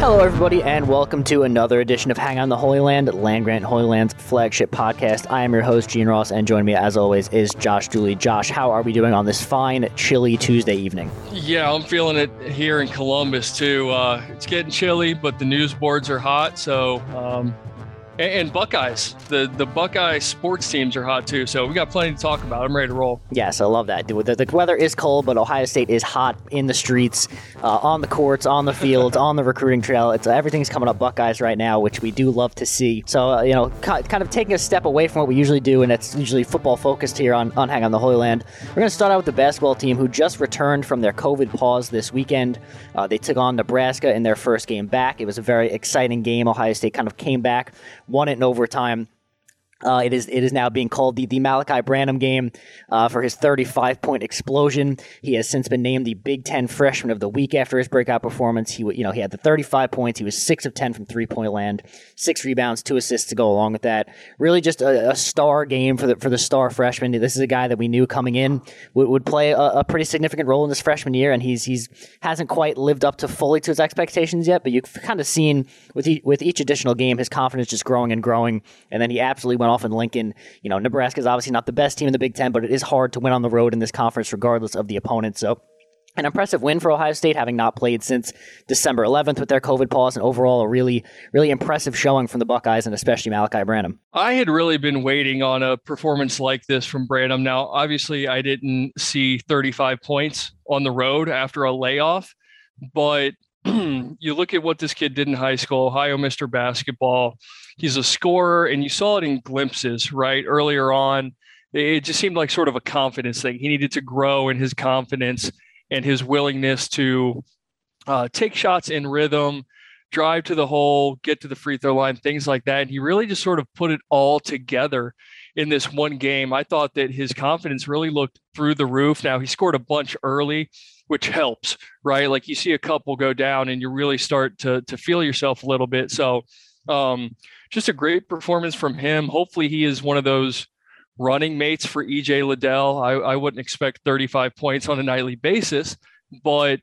Hello, everybody, and welcome to another edition of Hang on the Holy Land, Land Grant Holy Land's flagship podcast. I am your host, Gene Ross, and joining me, as always, is Josh Dooley. Josh, how are we doing on this fine, chilly Tuesday evening? Yeah, I'm feeling it here in Columbus, too. Uh, it's getting chilly, but the news boards are hot, so um, and, Buckeyes. The the Buckeye sports teams are hot too. So we got plenty to talk about. I'm ready to roll. Yes, I love that. The, the weather is cold, but Ohio State is hot in the streets, uh, on the courts, on the fields, on the recruiting trail. It's everything's coming up Buckeyes right now, which we do love to see. So uh, you know, kind of taking a step away from what we usually do, and it's usually football focused here on on Hang on the Holy Land. We're going to start out with the basketball team who just returned from their COVID pause this weekend. Uh, they took on Nebraska in their first game back. It was a very exciting game. Ohio State kind of came back, won it in overtime. Uh, it is it is now being called the, the Malaki Branham game uh, for his 35 point explosion. He has since been named the Big Ten Freshman of the Week after his breakout performance. He you know he had the 35 points. He was six of 10 from three point land, six rebounds, two assists to go along with that. Really just a, a star game for the for the star freshman. This is a guy that we knew coming in would, would play a, a, pretty significant role in this freshman year, and he's he's hasn't quite lived up to fully to his expectations yet. But you've kind of seen with e- with each additional game his confidence just growing and growing, and then he absolutely went off in Lincoln. You know, Nebraska is obviously not the best team in the Big Ten, but it is hard to win on the road in this conference regardless of the opponent. So an impressive win for Ohio State, having not played since December 11th with their COVID pause, and overall a really, really impressive showing from the Buckeyes and especially Malaki Branham. I had really been waiting on a performance like this from Branham. Now, obviously, I didn't see 35 points on the road after a layoff, but you look at what this kid did in high school, Ohio Mr. Basketball. He's a scorer, and you saw it in glimpses, right? Earlier on, it just seemed like sort of a confidence thing. He needed to grow in his confidence and his willingness to uh, take shots in rhythm, drive to the hole, get to the free throw line, things like that. And he really just sort of put it all together in this one game. I thought that his confidence really looked through the roof. Now he scored a bunch early, which helps, right? Like you see a couple go down and you really start to to feel yourself a little bit. So um, just a great performance from him. Hopefully he is one of those running mates for EJ Liddell. I, I wouldn't expect 35 points on a nightly basis, but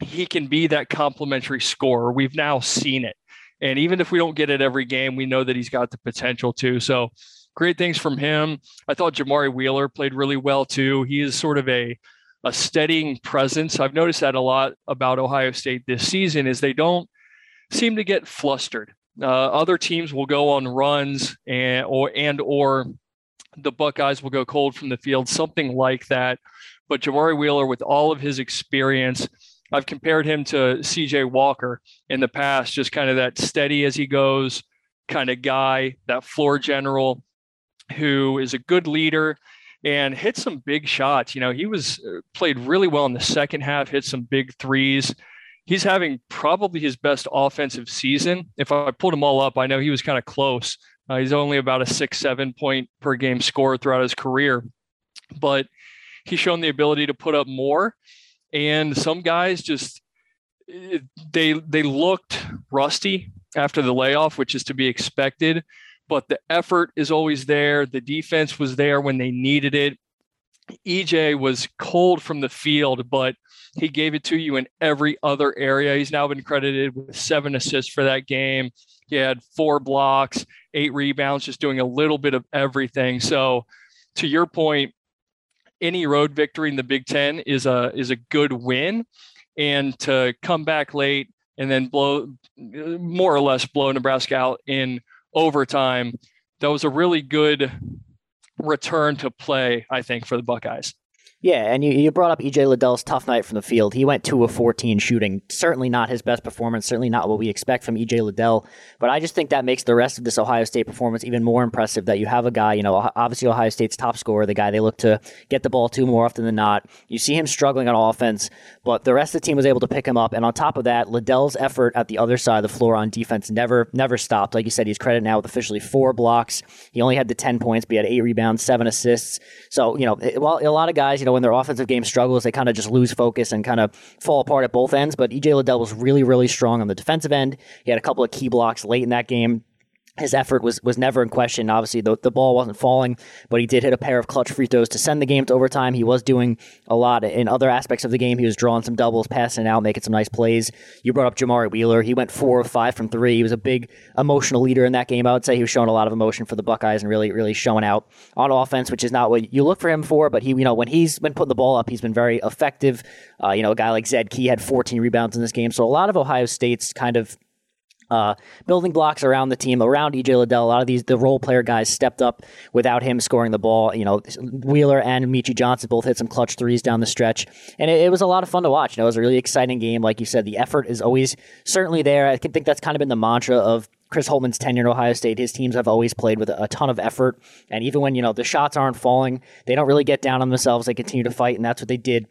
he can be that complementary scorer. We've now seen it. And even if we don't get it every game, we know that he's got the potential to. So great things from him. I thought Jamari Wheeler played really well too. He is sort of a a steadying presence. I've noticed that a lot about Ohio State this season is they don't seem to get flustered Uh, other teams will go on runs and or and or the Buckeyes will go cold from the field, something like that. But Jamari Wheeler, with all of his experience, I've compared him to CJ Walker in the past, just kind of that steady as he goes kind of guy, that floor general who is a good leader and hit some big shots. You know, he was uh, played really well in the second half, hit some big threes. He's having probably his best offensive season. If I pulled them all up, I know he was kind of close. Uh, he's only about a six, seven point per game score throughout his career, but he's shown the ability to put up more. And some guys just they they looked rusty after the layoff, which is to be expected but the effort is always there. The defense was there when they needed it. EJ was cold from the field, but he gave it to you in every other area. He's now been credited with seven assists for that game. He had four blocks, eight rebounds, just doing a little bit of everything. So, to your point, any road victory in the Big Ten is a is a good win, and to come back late and then blow more or less blow Nebraska out in overtime. That was a really good return to play, I think, for the Buckeyes. Yeah, and you, you brought up EJ Liddell's tough night from the field. He went 2 of 14 shooting. Certainly not his best performance, certainly not what we expect from EJ Liddell. But I just think that makes the rest of this Ohio State performance even more impressive that you have a guy, you know, obviously Ohio State's top scorer, the guy they look to get the ball to more often than not. You see him struggling on offense, but the rest of the team was able to pick him up. And on top of that, Liddell's effort at the other side of the floor on defense never never stopped. Like you said, he's credited now with officially four blocks. He only had the 10 points, but he had eight rebounds, seven assists. So, you know, well, a lot of guys, you know, when their offensive game struggles, they kind of just lose focus and kind of fall apart at both ends. But EJ Liddell was really, really strong on the defensive end. He had a couple of key blocks late in that game his effort was was never in question. Obviously, the, the ball wasn't falling, but he did hit a pair of clutch free throws to send the game to overtime. He was doing a lot in other aspects of the game. He was drawing some doubles, passing out, making some nice plays. You brought up Jamari Wheeler. He went four of five from three. He was a big emotional leader in that game. I would say he was showing a lot of emotion for the Buckeyes and really, really showing out on offense, which is not what you look for him for. But he, you know, when he's been putting the ball up, he's been very effective. Uh, you know, a guy like Zed Key had 14 rebounds in this game. So a lot of Ohio State's kind of uh, building blocks around the team, around EJ Liddell. A lot of these the role player guys stepped up without him scoring the ball. You know, Wheeler and Meechie Johnson both hit some clutch threes down the stretch, and it, it, was a lot of fun to watch. You know, it was a really exciting game. Like you said, the effort is always certainly there. I think that's kind of been the mantra of Chris Holtmann's tenure at Ohio State, his teams have always played with a, ton of effort. And even when, you know, the shots aren't falling, they don't really get down on themselves. They continue to fight, and that's what they did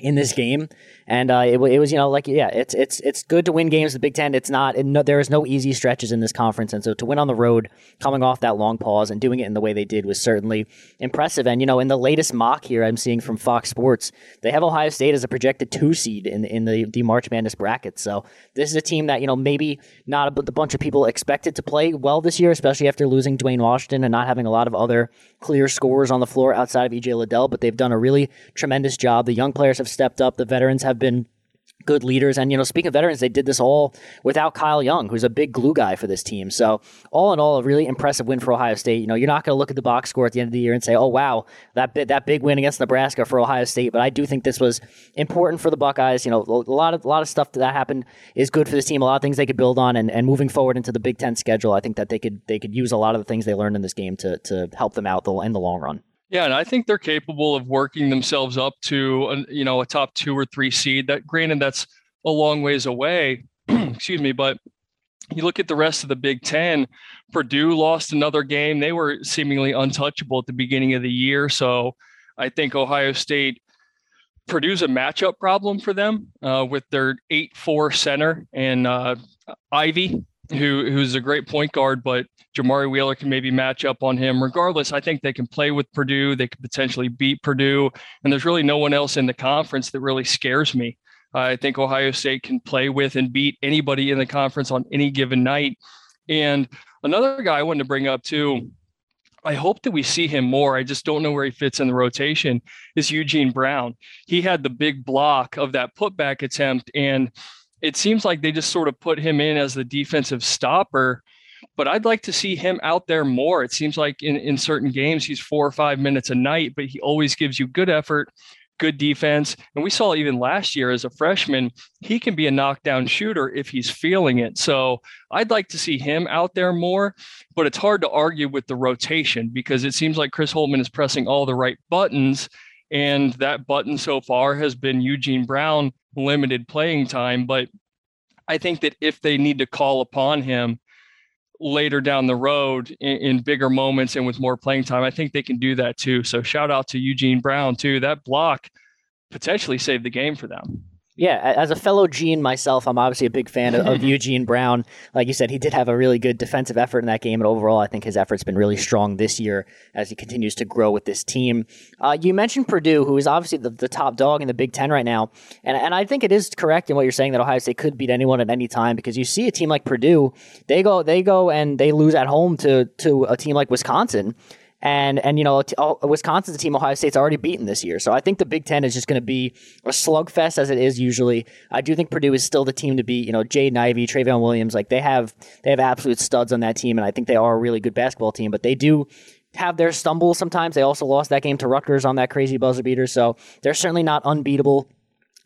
in this game. And uh, it, it, was, you know, like yeah, it's it's it's good to win games. The Big Ten, it's not. It, no, there is no easy stretches in this conference, and so to win on the road, coming off that long pause and doing it in the way they did was certainly impressive. And you know, in the latest mock here, I'm seeing from Fox Sports, they have Ohio State as a projected two seed in in the the March Madness bracket. So this is a team that you know maybe not a, a bunch of people expected to play well this year, especially after losing Duane Washington and not having a lot of other clear scorers on the floor outside of EJ Liddell. But they've done a really tremendous job. The young players have stepped up. The veterans have been good leaders. And, you know, speaking of veterans, they did this all without Kyle Young, who's a big glue guy for this team. So, all in all, a really impressive win for Ohio State. You know, you're not going to look at the box score at the end of the year and say, oh, wow, that, that big win against Nebraska for Ohio State. But I do think this was important for the Buckeyes. You know, a lot of, a lot of stuff that happened is good for this team. A lot of things they could build on. And, and moving forward into the Big Ten schedule, I think that they could, they could use a lot of the things they learned in this game to, to help them out in the long run. Yeah, and I think they're capable of working themselves up to a, you know a top two or three seed. That granted, that's a long ways away. Excuse me, but you look at the rest of the Big Ten. Purdue lost another game. They were seemingly untouchable at the beginning of the year. So I think Ohio State Purdue's a matchup problem for them uh, with their eight four center and uh, Ivey who who's a great point guard, but Jamari Wheeler can maybe match up on him. Regardless, I think they can play with Purdue. They could potentially beat Purdue, and there's really no one else in the conference that really scares me. I think Ohio State can play with and beat anybody in the conference on any given night. And another guy I wanted to bring up too. I hope that we see him more. I just don't know where he fits in the rotation. Is Eugene Brown? He had the big block of that putback attempt, and it seems like they just sort of put him in as the defensive stopper. But I'd like to see him out there more. It seems like in, in certain games, he's four or five minutes a night, but he always gives you good effort, good defense. And we saw even last year as a freshman, he can be a knockdown shooter if he's feeling it. So I'd like to see him out there more, but it's hard to argue with the rotation because it seems like Chris Holtmann is pressing all the right buttons. And that button so far has been Eugene Brown limited playing time. But I think that if they need to call upon him, later down the road in, in, bigger moments and with more playing time, I think they can do that too. So shout out to Eugene Brown too. That block potentially saved the game for them. Yeah, as a fellow Gene myself, I'm obviously a big fan of, of, Eugene Brown. Like you said, he did have a really good defensive effort in that game, and overall, I think his effort's been really strong this year as he continues to grow with this team. Uh, you mentioned Purdue, who is obviously the, the, top dog in the Big Ten right now, and and I think it is correct in what you're saying that Ohio State could beat anyone at any time because you see a team like Purdue, they go they go and they lose at home to to a team like Wisconsin and and you know oh, Wisconsin's a team Ohio State's already beaten this year. So I think the Big Ten is just going to be a slugfest as it is usually. I do think Purdue is still the team to beat. You know, Jaden Ivey, Trevion Williams, like they have they have absolute studs on that team, and I think they are a really good basketball team. But they do have their stumbles sometimes. They also lost that game to Rutgers on that crazy buzzer beater, so they're certainly not unbeatable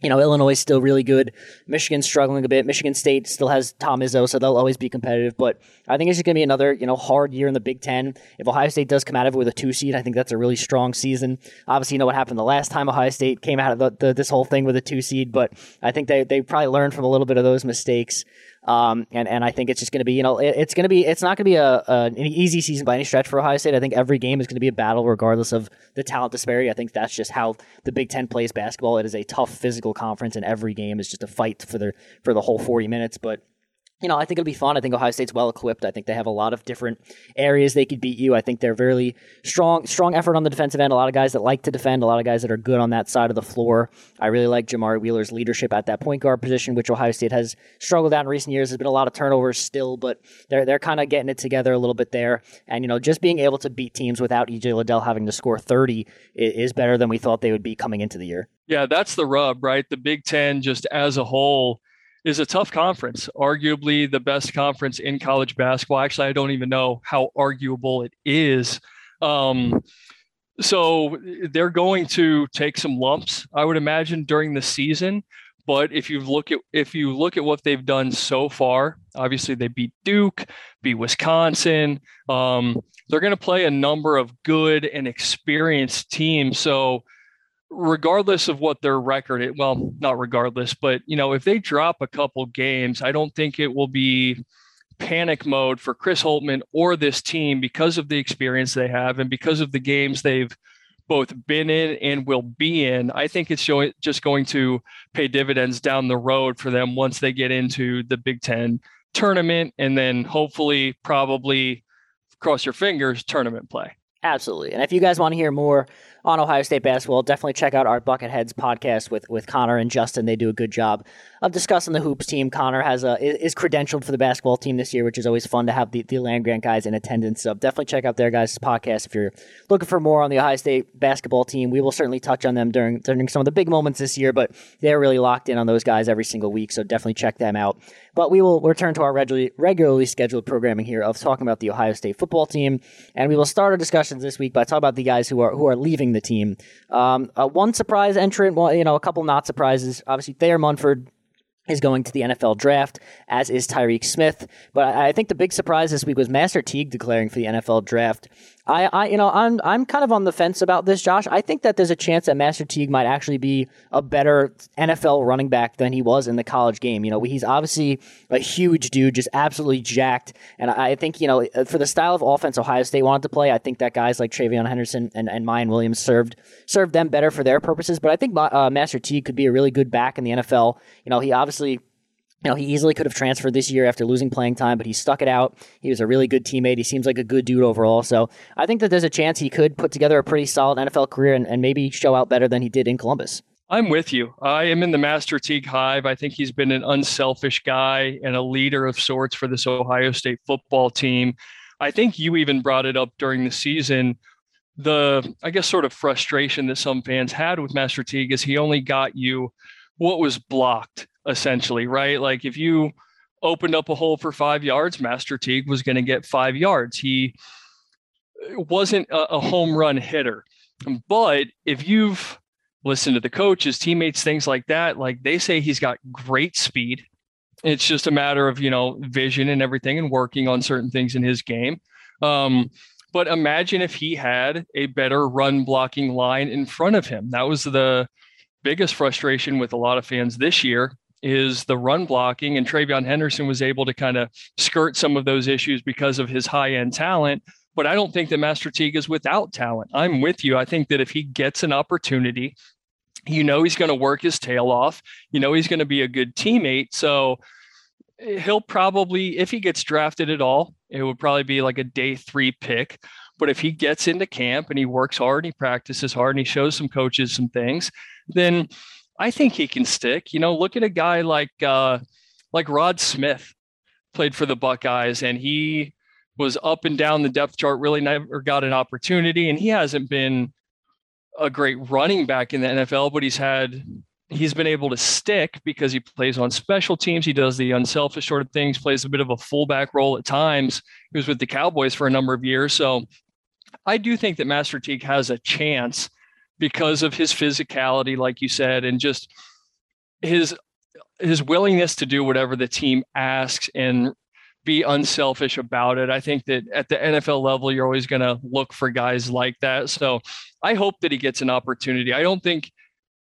you know, Illinois is still really good. Michigan's struggling a bit. Michigan State still has Tom Izzo, so they'll always be competitive. But I think it's just going to be another, you know, hard year in the Big Ten. If Ohio State does come out of it with a two seed, I think that's a really strong season. Obviously, you know what happened the last time Ohio State came out of the, the, this whole thing with a two seed, but I think they, they probably learned from a little bit of those mistakes. Um, and, and I think it's just going to be, you know, it, it's going to be, it's not going to be a, a, an easy season by any stretch for Ohio State. I think every game is going to be a battle regardless of the talent disparity. I think that's just how the Big Ten plays basketball. It is a tough physical conference and every game is just a fight for the, for the whole 40 minutes. But you know, I think it'll be fun. I think Ohio State's well equipped. I think they have a lot of different areas they could beat you. I think they're very strong, strong effort on the defensive end. A lot of guys that like to defend, a lot of guys that are good on that side of the floor. I really like Jamari Wheeler's leadership at that point guard position, which Ohio State has struggled at in recent years. There's been a lot of turnovers still, but they're they're kind of getting it together a little bit there. And you know, just being able to beat teams without EJ Liddell having to score 30 is better than we thought they would be coming into the year. Yeah, that's the rub, right? The Big Ten just as a whole is a tough conference, arguably the best conference in college basketball. Actually, I don't even know how arguable it is. Um, so they're going to take some lumps, I would imagine, during the season. But if you look at if you look at what they've done so far, obviously they beat Duke, beat Wisconsin. Um, they're going to play a number of good and experienced teams. So regardless of what their record is, well, not regardless, but you know, if they drop a couple games, I don't think it will be panic mode for Chris Holtmann or this team because of the experience they have and because of the games they've both been in and will be in. I think it's just going to pay dividends down the road for them once they get into the Big Ten tournament and then hopefully, probably cross your fingers, tournament play. Absolutely. And if you guys want to hear more on Ohio State basketball, definitely check out our Bucketheads podcast with, with Connor and Justin. They do a good job of discussing the hoops team. Connor has a is credentialed for the basketball team this year, which is always fun to have the, the land grant guys in attendance. So definitely check out their guys' podcast if you're looking for more on the Ohio State basketball team. We will certainly touch on them during during some of the big moments this year, but they're really locked in on those guys every single week. So definitely check them out. But we will return to our regularly regularly scheduled programming here of talking about the Ohio State football team, and we will start our discussions this week by talking about the guys who are who are leaving the team. Um, uh, one surprise entrant, well, you know, a couple not surprises. Obviously, Thayer Munford is going to the NFL draft, as is Tyreke Smith. But I think the big surprise this week was Master Teague declaring for the NFL draft. I, I, you know, I'm, I'm kind of on the fence about this, Josh. I think that there's a chance that Master Teague might actually be a better NFL running back than he was in the college game. You know, he's obviously a huge dude, just absolutely jacked. And I think, you know, for the style of offense Ohio State wanted to play, I think that guys like TreVeyon Henderson and, and Miyan Williams served served them better for their purposes. But I think uh, Master Teague could be a really good back in the NFL. You know, he obviously you know, he easily could have transferred this year after losing playing time, but he stuck it out. He was a really good teammate. He seems like a good dude overall. So I think that there's a chance he could put together a pretty solid NFL career and, and maybe show out better than he did in Columbus. I'm with you. I am in the Master Teague hive. I think he's been an unselfish guy and a leader of sorts for this Ohio State football team. I think you even brought it up during the season. The, I guess, sort of frustration that some fans had with Master Teague is he only got you what was blocked essentially, right? Like if you opened up a hole for five yards, Master Teague was going to get five yards. He wasn't a, a home run hitter. But if you've listened to the coaches, teammates, things like that. Like they say he's got great speed. It's just a matter of, you know, vision and everything and working on certain things in his game. Um, but imagine if he had a better run blocking line in front of him. That was the biggest frustration with a lot of fans this year is the run blocking and TreVeyon Henderson was able to kind of skirt some of those issues because of his high end talent. But I don't think that Master Teague is without talent. I'm with you. I think that if he gets an opportunity, you know he's going to work his tail off. You know he's going to be a good teammate. So he'll probably, if he gets drafted at all, it would probably be like a day three pick. But if he gets into camp and he works hard, and he practices hard, and he shows some coaches some things, then I think he can stick. You know, look at a guy like uh, like Rod Smith, played for the Buckeyes, and he was up and down the depth chart. Really never got an opportunity, and he hasn't been a great running back in the NFL, but he's had he's been able to stick because he plays on special teams. He does the unselfish sort of things, plays a bit of a fullback role at times. He was with the Cowboys for a number of years. So I do think that Master Teague has a chance because of his physicality, like you said, and just his his willingness to do whatever the team asks and be unselfish about it. I think that at the NFL level, you're always going to look for guys like that. So I hope that he gets an opportunity. I don't think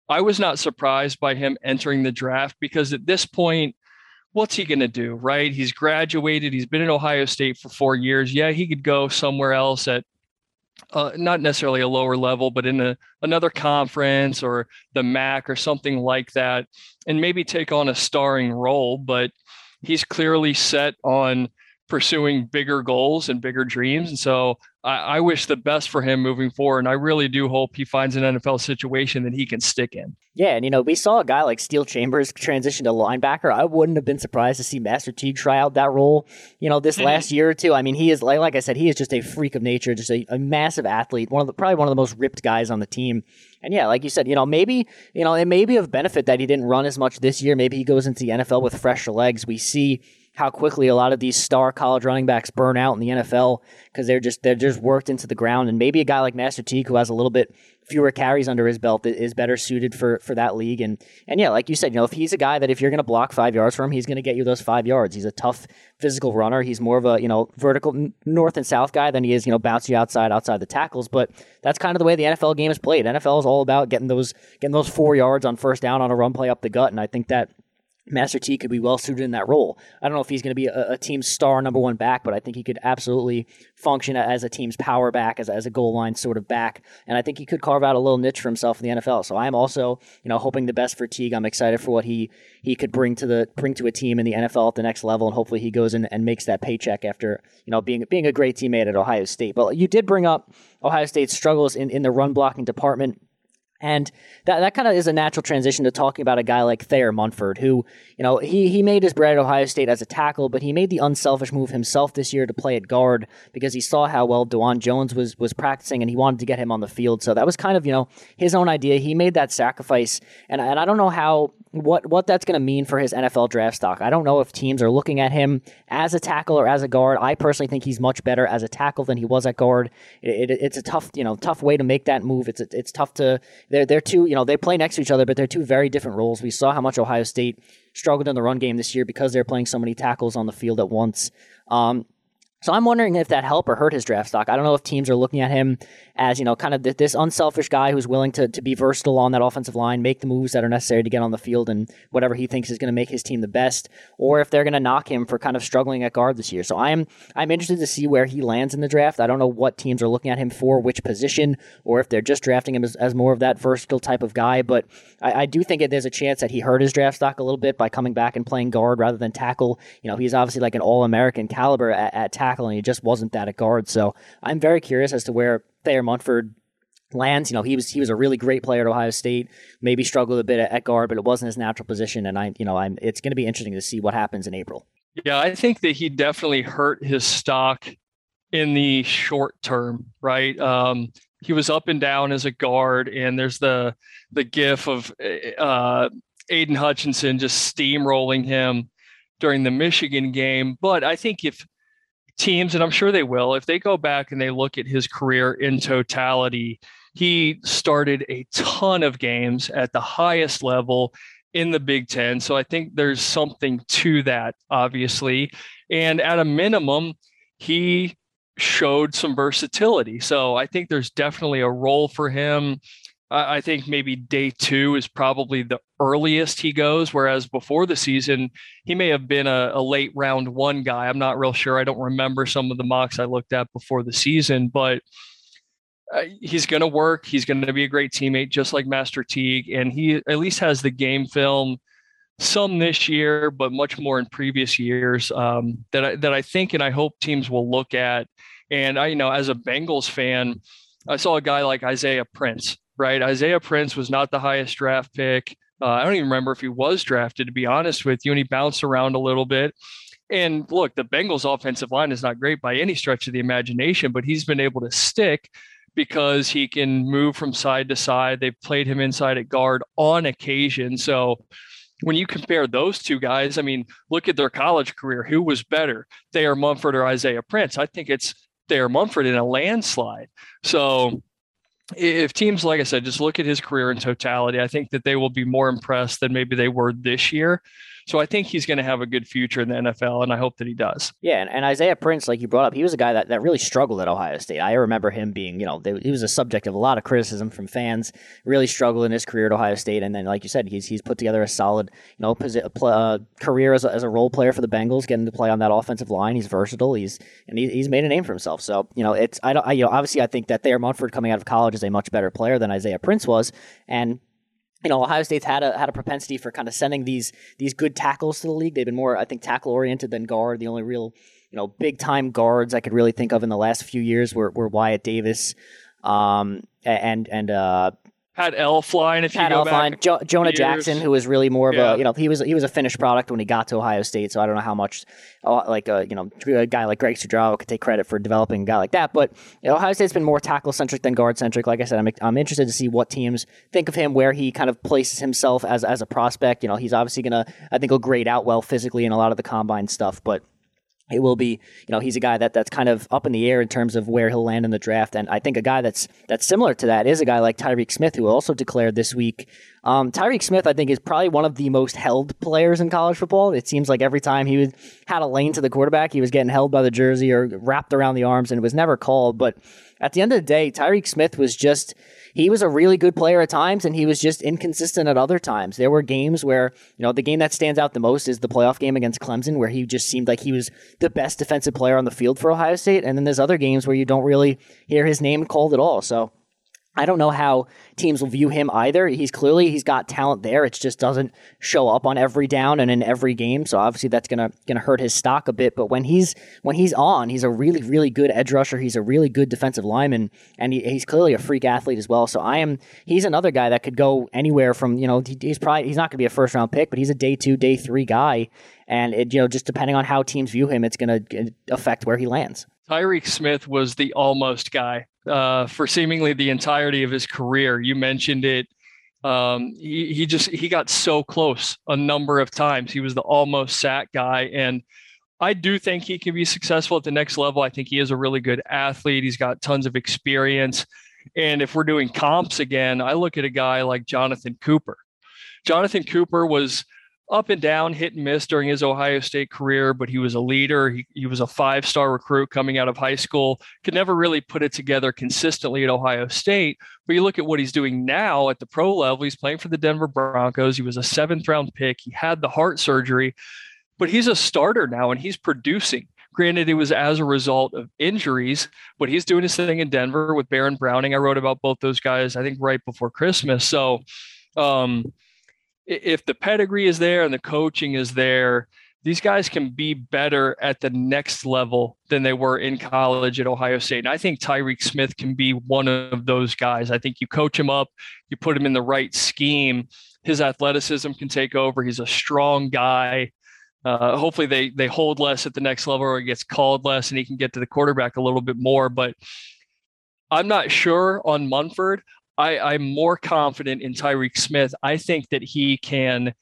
I was not surprised by him entering the draft because at this point, what's he going to do, right? He's graduated, he's been in Ohio State for four years. Yeah, he could go somewhere else at uh, not necessarily a lower level, but in a, another conference or the MAC or something like that, and maybe take on a starring role. But he's clearly set on pursuing bigger goals and bigger dreams. And so I, I, wish the best for him moving forward. And I really do hope he finds an NFL situation that he can stick in. Yeah, and you know, we saw a guy like Steele Chambers transition to linebacker. I wouldn't have been surprised to see Master Teague try out that role, you know, this mm-hmm. last year or two. I mean, he is like like I said, he is just a freak of nature, just a, a massive athlete, one of the probably one of the most ripped guys on the team. And yeah, like you said, you know, maybe, you know, it may be of benefit that he didn't run as much this year. Maybe he goes into the NFL with fresher legs. We see how quickly a lot of these star college running backs burn out in the NFL because they're just they're just worked into the ground. And maybe a guy like Master Teague who has a little bit fewer carries under his belt is better suited for for that league. And and yeah, like you said, you know, if he's a guy that if you're going to block five yards for him, he's going to get you those five yards. He's a tough physical runner. He's more of a you know vertical north and south guy than he is you know bounce you outside outside the tackles. But that's kind of the way the NFL game is played. NFL is all about getting those getting those four yards on first down on a run play up the gut. And I think that Master T could be well suited in that role. I don't know if he's going to be a, a, team's star number one back, but I think he could absolutely function as a team's power back, as, as a goal line sort of back. And I think he could carve out a little niche for himself in the NFL. So I'm also, you know, hoping the best for Teague. I'm excited for what he he could bring to the bring to a team in the NFL at the next level, and hopefully he goes in and makes that paycheck after you know being being a great teammate at Ohio State. But you did bring up Ohio State's struggles in, in the run blocking department. And that, that kind of is a natural transition to talking about a guy like Thayer Munford, who, you know, he, he made his bread at Ohio State as a tackle, but he made the unselfish move himself this year to play at guard because he saw how well Dawand Jones was was practicing and he wanted to get him on the field. So that was kind of, you know, his own idea. He made that sacrifice. And, and I don't know how what what that's going to mean for his NFL draft stock. I don't know if teams are looking at him as a tackle or as a guard. I personally think he's much better as a tackle than he was at guard. It, it, it's a tough, you know, tough way to make that move. It's it's tough to they're they're two, you know, they play next to each other, but they're two very different roles. We saw how much Ohio State struggled in the run game this year because they're playing so many tackles on the field at once. Um, so I'm wondering if that helped or hurt his draft stock. I don't know if teams are looking at him as, you know, kind of this unselfish guy who's willing to, to be versatile on that offensive line, make the moves that are necessary to get on the field and whatever he thinks is going to make his team the best, or if they're going to knock him for kind of struggling at guard this year. So I'm I'm interested to see where he lands in the draft. I don't know what teams are looking at him for, which position, or if they're just drafting him as, as more of that versatile type of guy. But I, I do think that there's a chance that he hurt his draft stock a little bit by coming back and playing guard rather than tackle. You know, he's obviously like an all American caliber at, at tackle tackle, and he just wasn't that at guard. So I'm very curious as to where Thayer Munford lands. You know, he was he was a really great player at Ohio State. Maybe struggled a bit at, guard, but it wasn't his natural position. And I, you know, I'm it's going to be interesting to see what happens in April. Yeah, I think that he definitely hurt his stock in the short term, right? Um, he was up and down as a guard, and there's the the gif of uh, Aidan Hutchinson just steamrolling him during the Michigan game. But I think if teams, and I'm sure they will, if they go back and they look at his career in totality, he started a ton of games at the highest level in the Big Ten. So I think there's something to that, obviously. And at a minimum, he showed some versatility. So I think there's definitely a role for him. I think maybe day two is probably the earliest he goes, whereas before the season, he may have been a, a, late round one guy. I'm not real sure. I don't remember some of the mocks I looked at before the season, but uh, he's going to work. He's going to be a great teammate, just like Master Teague. And he at least has the game film, some this year, but much more in previous years um, that, I, that I think and I hope teams will look at. And I, you know, as a Bengals fan, I saw a guy like Isaiah Prince right? Isaiah Prince was not the highest draft pick. Uh, I don't even remember if he was drafted, to be honest with you, and he bounced around a little bit. And look, the Bengals' offensive line is not great by any stretch of the imagination, but he's been able to stick because he can move from side to side. They've played him inside at guard on occasion. So when you compare those two guys, I mean, look at their college career. Who was better, Thayer Munford or Isaiah Prince? I think it's Thayer Munford in a landslide. So if teams, like I said, just look at his career in totality, I think that they will be more impressed than maybe they were this year. So I think he's going to have a good future in the NFL, and I hope that he does. Yeah, and, and, Isaiah Prince, like you brought up, he was a guy that, that really struggled at Ohio State. I remember him being, you know, they, he was a subject of a lot of criticism from fans. Really struggled in his career at Ohio State, and then, like you said, he's he's put together a solid, you know, uh, career as a, as a role player for the Bengals, getting to play on that offensive line. He's versatile. He's and he, he's made a name for himself. So you know, it's I don't, I, you know, obviously I think that Thayer Munford coming out of college is a much better player than Isaiah Prince was, and you know, Ohio State's had a had a propensity for kind of sending these these good tackles to the league. They've been more, I think, tackle oriented than guard. The only real, you know, big time guards I could really think of in the last few years were, were Wyatt Davis, um, and and uh, Pat Elflein, if Pat you go jo- Jonah years. Jackson, who was really more of yeah. a you know he was he was a finished product when he got to Ohio State. So I don't know how much uh, like a you know a guy like Greg Studrawa could take credit for developing a guy like that. But you know, Ohio State's been more tackle centric than guard centric. Like I said, I'm I'm interested to see what teams think of him, where he kind of places himself as as a prospect. You know, he's obviously gonna I think he'll grade out well physically in a lot of the combine stuff, but it will be, you know, he's a guy that that's kind of up in the air in terms of where he'll land in the draft. And I think a guy that's that's similar to that is a guy like Tyreke Smith, who also declared this week. Um, Tyreke Smith, I think, is probably one of the most held players in college football. It seems like every time he had a lane to the quarterback, he was getting held by the jersey or wrapped around the arms, and it was never called. But at the end of the day, Tyreke Smith was just he was a really good player at times and he was just inconsistent at other times. There were games where, you know, the game that stands out the most is the playoff game against Clemson where he just seemed like he was the best defensive player on the field for Ohio State. And then there's other games where you don't really hear his name called at all. So I don't know how teams will view him either. He's clearly he's got talent there. It just doesn't show up on every down and in every game. So obviously that's gonna gonna hurt his stock a bit. But when he's when he's on, he's a really really good edge rusher. He's a really good defensive lineman, and he, he's clearly a freak athlete as well. So I am he's another guy that could go anywhere from you know he, he's probably he's not gonna be a first round pick, but he's a day two day three guy, and it you know just depending on how teams view him, it's gonna affect where he lands. Tyreke Smith was the almost guy uh, for seemingly the entirety of his career. You mentioned it. Um, he, he just he got so close a number of times. He was the almost sack guy, and I do think he can be successful at the next level. I think he is a really good athlete. He's got tons of experience. And if we're doing comps again, I look at a guy like Jonathan Cooper. Jonathan Cooper was up and down, hit and miss during his Ohio State career, but he was a leader. He, he was a five star recruit coming out of high school, could never really put it together consistently at Ohio State. But you look at what he's doing now at the pro level, he's playing for the Denver Broncos. He was a seventh round pick, he had the heart surgery, but he's a starter now and he's producing. Granted, it was as a result of injuries, but he's doing his thing in Denver with Baron Browning. I wrote about both those guys, I think, right before Christmas. So, um, if the pedigree is there and the coaching is there, these guys can be better at the next level than they were in college at Ohio State. And I think Tyreke Smith can be one of those guys. I think you coach him up, you put him in the right scheme, his athleticism can take over. He's a strong guy. Uh, hopefully they they hold less at the next level or he gets called less and he can get to the quarterback a little bit more. But I'm not sure on Munford. I, I'm more confident in Tyreke Smith. I think that he can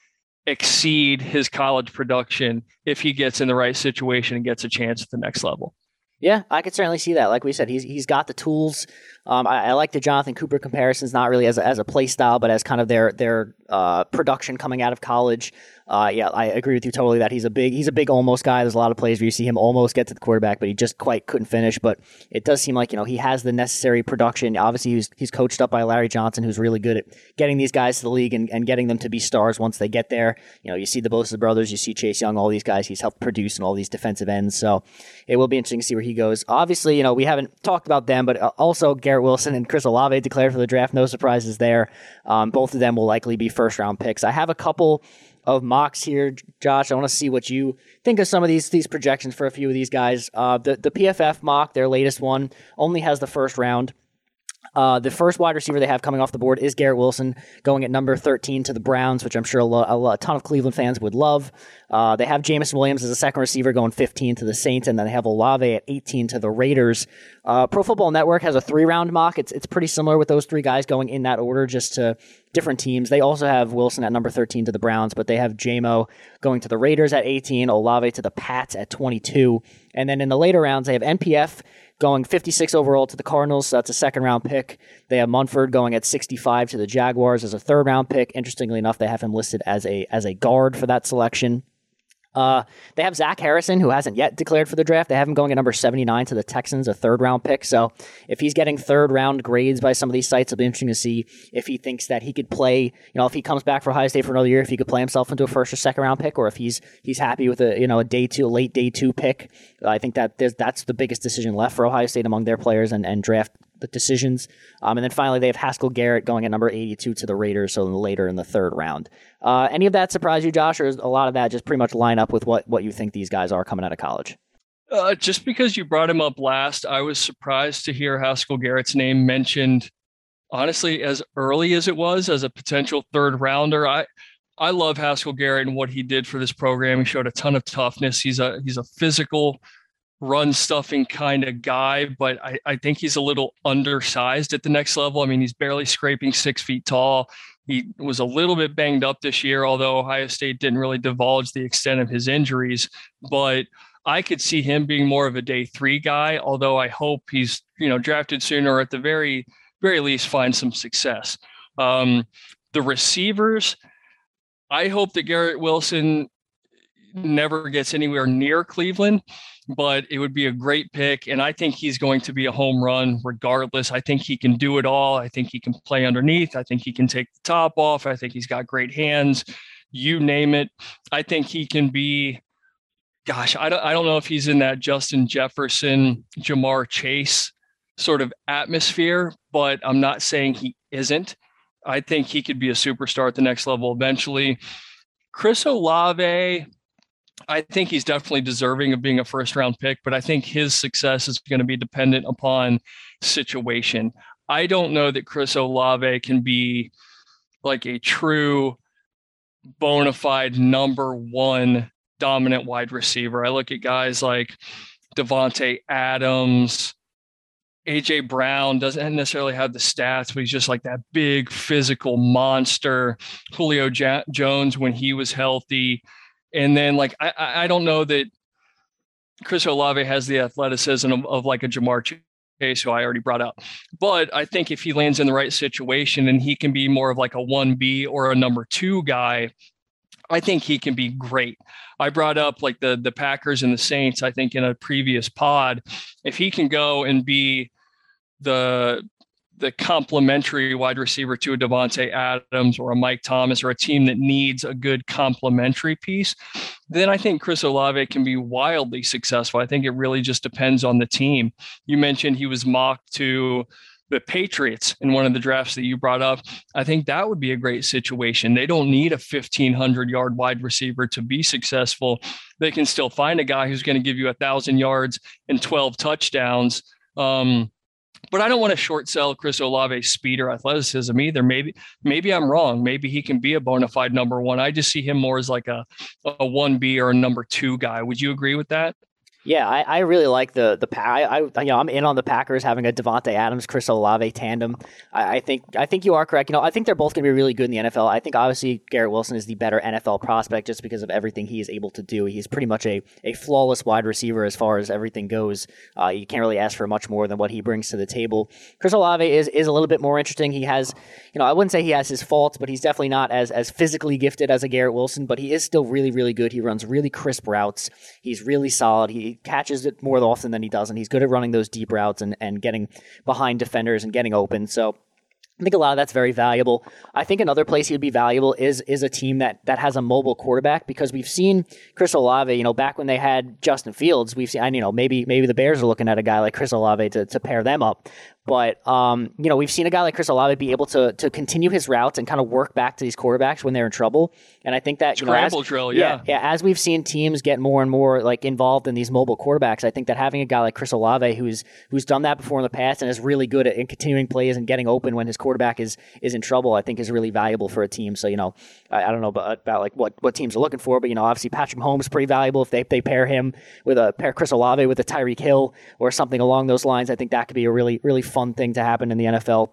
exceed his college production if he gets in the right situation and gets a chance at the next level. Yeah, I could certainly see that. Like we said, he's he's got the tools. Um, I, I, like the Jonathan Cooper comparisons, not really as a, as a play style, but as kind of their their uh, production coming out of college. Uh, yeah, I agree with you totally that he's a big he's a big almost guy. There's a lot of plays where you see him almost get to the quarterback, but he just quite couldn't finish. But it does seem like you know he has the necessary production. Obviously, he's he's coached up by Larry Johnson, who's really good at getting these guys to the league and, and getting them to be stars once they get there. You know, you see the Bosa brothers, you see Chase Young, all these guys he's helped produce and all these defensive ends. So it will be interesting to see where he goes. Obviously, you know we haven't talked about them, but uh, also Garrett Wilson and Chris Olave declared for the draft. No surprises there. Um, both of them will likely be first round picks. I have a couple of mocks here, Josh. I want to see what you think of some of these these projections for a few of these guys. Uh, the the PFF mock, their latest one, only has the first round. Uh, the first wide receiver they have coming off the board is Garrett Wilson, going at number 13 to the Browns, which I'm sure a, lo- a ton of Cleveland fans would love. Uh, they have Jameson Williams as a second receiver going 15 to the Saints, and then they have Olave at 18 to the Raiders. Uh, Pro Football Network has a three round mock. It's, it's pretty similar with those three guys going in that order, just to different teams. They also have Wilson at number 13 to the Browns, but they have JMO going to the Raiders at 18, Olave to the Pats at 22. And then in the later rounds, they have NPF going 56 overall to the Cardinals. So that's a second round pick. They have Munford going at 65 to the Jaguars as a third round pick. Interestingly enough, they have him listed as a as a guard for that selection. Uh, they have Zach Harrison, who hasn't yet declared for the draft. They have him going at number 79 to the Texans, a third round pick. So if he's getting third round grades by some of these sites, it'll be interesting to see if he thinks that he could play, you know, if he comes back for Ohio State for another year, if he could play himself into a first or second round pick, or if he's he's happy with a, you know, a day two, a late day two pick. I think that that's the biggest decision left for Ohio State among their players and, and draft the decisions. Um, and then finally, they have Haskell Garrett going at number 82 to the Raiders, so later in the third round. Uh, any of that surprise you, Josh, or is a lot of that just pretty much line up with what, what you think these guys are coming out of college? Uh, just because you brought him up last, I was surprised to hear Haskell Garrett's name mentioned. Honestly, as early as it was, as a potential third rounder, I I love Haskell Garrett and what he did for this program. He showed a ton of toughness. He's a he's a physical run stuffing kind of guy, but I, I think he's a little undersized at the next level. I mean, he's barely scraping six feet tall. He was a little bit banged up this year, although Ohio State didn't really divulge the extent of his injuries. But I could see him being more of a day three guy, although I hope he's, you know, drafted sooner or at the very, very least find some success. Um, the receivers, I hope that Garrett Wilson never gets anywhere near Cleveland but it would be a great pick. And I think he's going to be a home run regardless. I think he can do it all. I think he can play underneath. I think he can take the top off. I think he's got great hands. You name it. I think he can be, gosh, I don't, I don't know if he's in that Justin Jefferson, Ja'Marr Chase sort of atmosphere, but I'm not saying he isn't. I think he could be a superstar at the next level eventually. Chris Olave, I think he's definitely deserving of being a first round pick, but I think his success is going to be dependent upon situation. I don't know that Chris Olave can be like a true bona fide number one dominant wide receiver. I look at guys like Davante Adams, AJ Brown doesn't necessarily have the stats, but he's just like that big physical monster. Julio J- Jones, when he was healthy, and then like I I don't know that Chris Olave has the athleticism of, of like a Ja'Marr Chase, who I already brought up. But I think if he lands in the right situation and he can be more of like a one B or a number two guy, I think he can be great. I brought up like the the Packers and the Saints. I think in a previous pod, if he can go and be the the complementary wide receiver to a Davante Adams or a Mike Thomas or a team that needs a good complementary piece, then I think Chris Olave can be wildly successful. I think it really just depends on the team. You mentioned he was mocked to the Patriots in one of the drafts that you brought up. I think that would be a great situation. They don't need a 1500 yard wide receiver to be successful. They can still find a guy who's going to give you a thousand yards and 12 touchdowns. Um, but I don't want to short sell Chris Olave's speed or athleticism either. Maybe maybe I'm wrong. Maybe he can be a bona fide number one. I just see him more as like a a one B or a number two guy. Would you agree with that? Yeah, I, I really like the the I, I you know I'm in on the Packers having a Davante Adams Chris Olave tandem. I, I, think I think you are correct. You know I think they're both going to be really good in the NFL. I think obviously Garrett Wilson is the better NFL prospect just because of everything he is able to do. He's pretty much a, a flawless wide receiver as far as everything goes. Uh, you can't really ask for much more than what he brings to the table. Chris Olave is is a little bit more interesting. He has you know I wouldn't say he has his faults, but he's definitely not as as physically gifted as a Garrett Wilson. But he is still really really good. He runs really crisp routes. He's really solid. He catches it more often than he doesn't. He's good at running those deep routes and, and getting behind defenders and getting open. So I think a lot of that's very valuable. I think another place he would be valuable is is a team that that has a mobile quarterback because we've seen Chris Olave. You know, back when they had Justin Fields, we've seen. You know, maybe maybe the Bears are looking at a guy like Chris Olave to, to pair them up. But um, you know, we've seen a guy like Chris Olave be able to to continue his routes and kind of work back to these quarterbacks when they're in trouble. And I think that Scramble know, as, drill, yeah. yeah, yeah. As we've seen teams get more and more like involved in these mobile quarterbacks, I think that having a guy like Chris Olave who's who's done that before in the past and is really good at continuing plays and getting open when his quarterback is is in trouble, I think is really valuable for a team. So you know, I, I don't know about, about like what what teams are looking for, but you know, obviously Patrick Mahomes is pretty valuable if they they pair him with a pair Chris Olave with a Tyreek Hill or something along those lines. I think that could be a really really fun thing to happen in the NFL.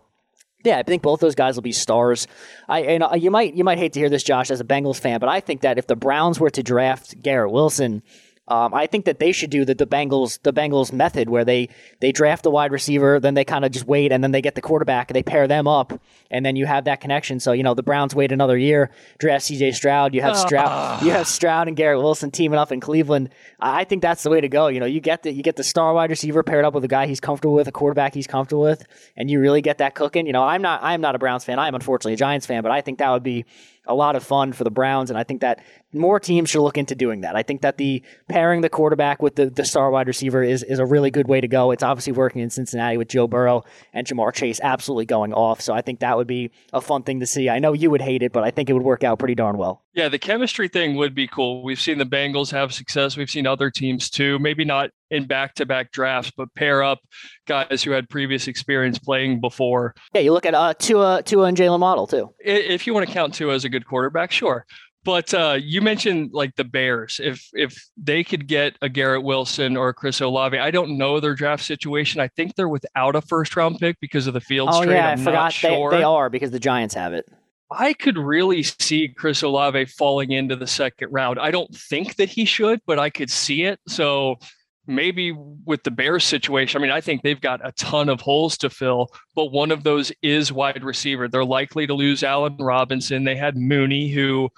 Yeah, I think both those guys will be stars. I and uh, you might you might hate to hear this, Josh, as a Bengals fan, but I think that if the Browns were to draft Garrett Wilson, um, I think that they should do the, the Bengals the Bengals method where they they draft the wide receiver, then they kind of just wait, and then they get the quarterback, and they pair them up, and then you have that connection. So you know the Browns wait another year, draft C.J. Stroud, you have Stroud, you have Stroud and Garrett Wilson teaming up in Cleveland. I think that's the way to go. You know, you get the you get the star wide receiver paired up with a guy he's comfortable with, a quarterback he's comfortable with, and you really get that cooking. You know, I'm not I'm not a Browns fan. I'm unfortunately a Giants fan, but I think that would be a lot of fun for the Browns, and I think that more teams should look into doing that. I think that the pairing the quarterback with the, the star wide receiver is, is a really good way to go. It's obviously working in Cincinnati with Joe Burrow and Ja'Marr Chase absolutely going off. So I think that would be a fun thing to see. I know you would hate it, but I think it would work out pretty darn well. Yeah, the chemistry thing would be cool. We've seen the Bengals have success. We've seen other teams too. Maybe not in back-to-back drafts, but pair up guys who had previous experience playing before. Yeah, you look at uh, Tua, Tua and Jaylen Waddle too. If you want to count Tua as a good quarterback, sure. But uh, you mentioned like the Bears. If if they could get a Garrett Wilson or a Chris Olave, I don't know their draft situation. I think they're without a first round pick because of the field. oh, trade. yeah, I'm I forgot sure. they, they are because the Giants have it. I could really see Chris Olave falling into the second round. I don't think that he should, but I could see it. So maybe with the Bears situation, I mean, I think they've got a ton of holes to fill, but one of those is wide receiver. They're likely to lose Allen Robinson. They had Mooney, who,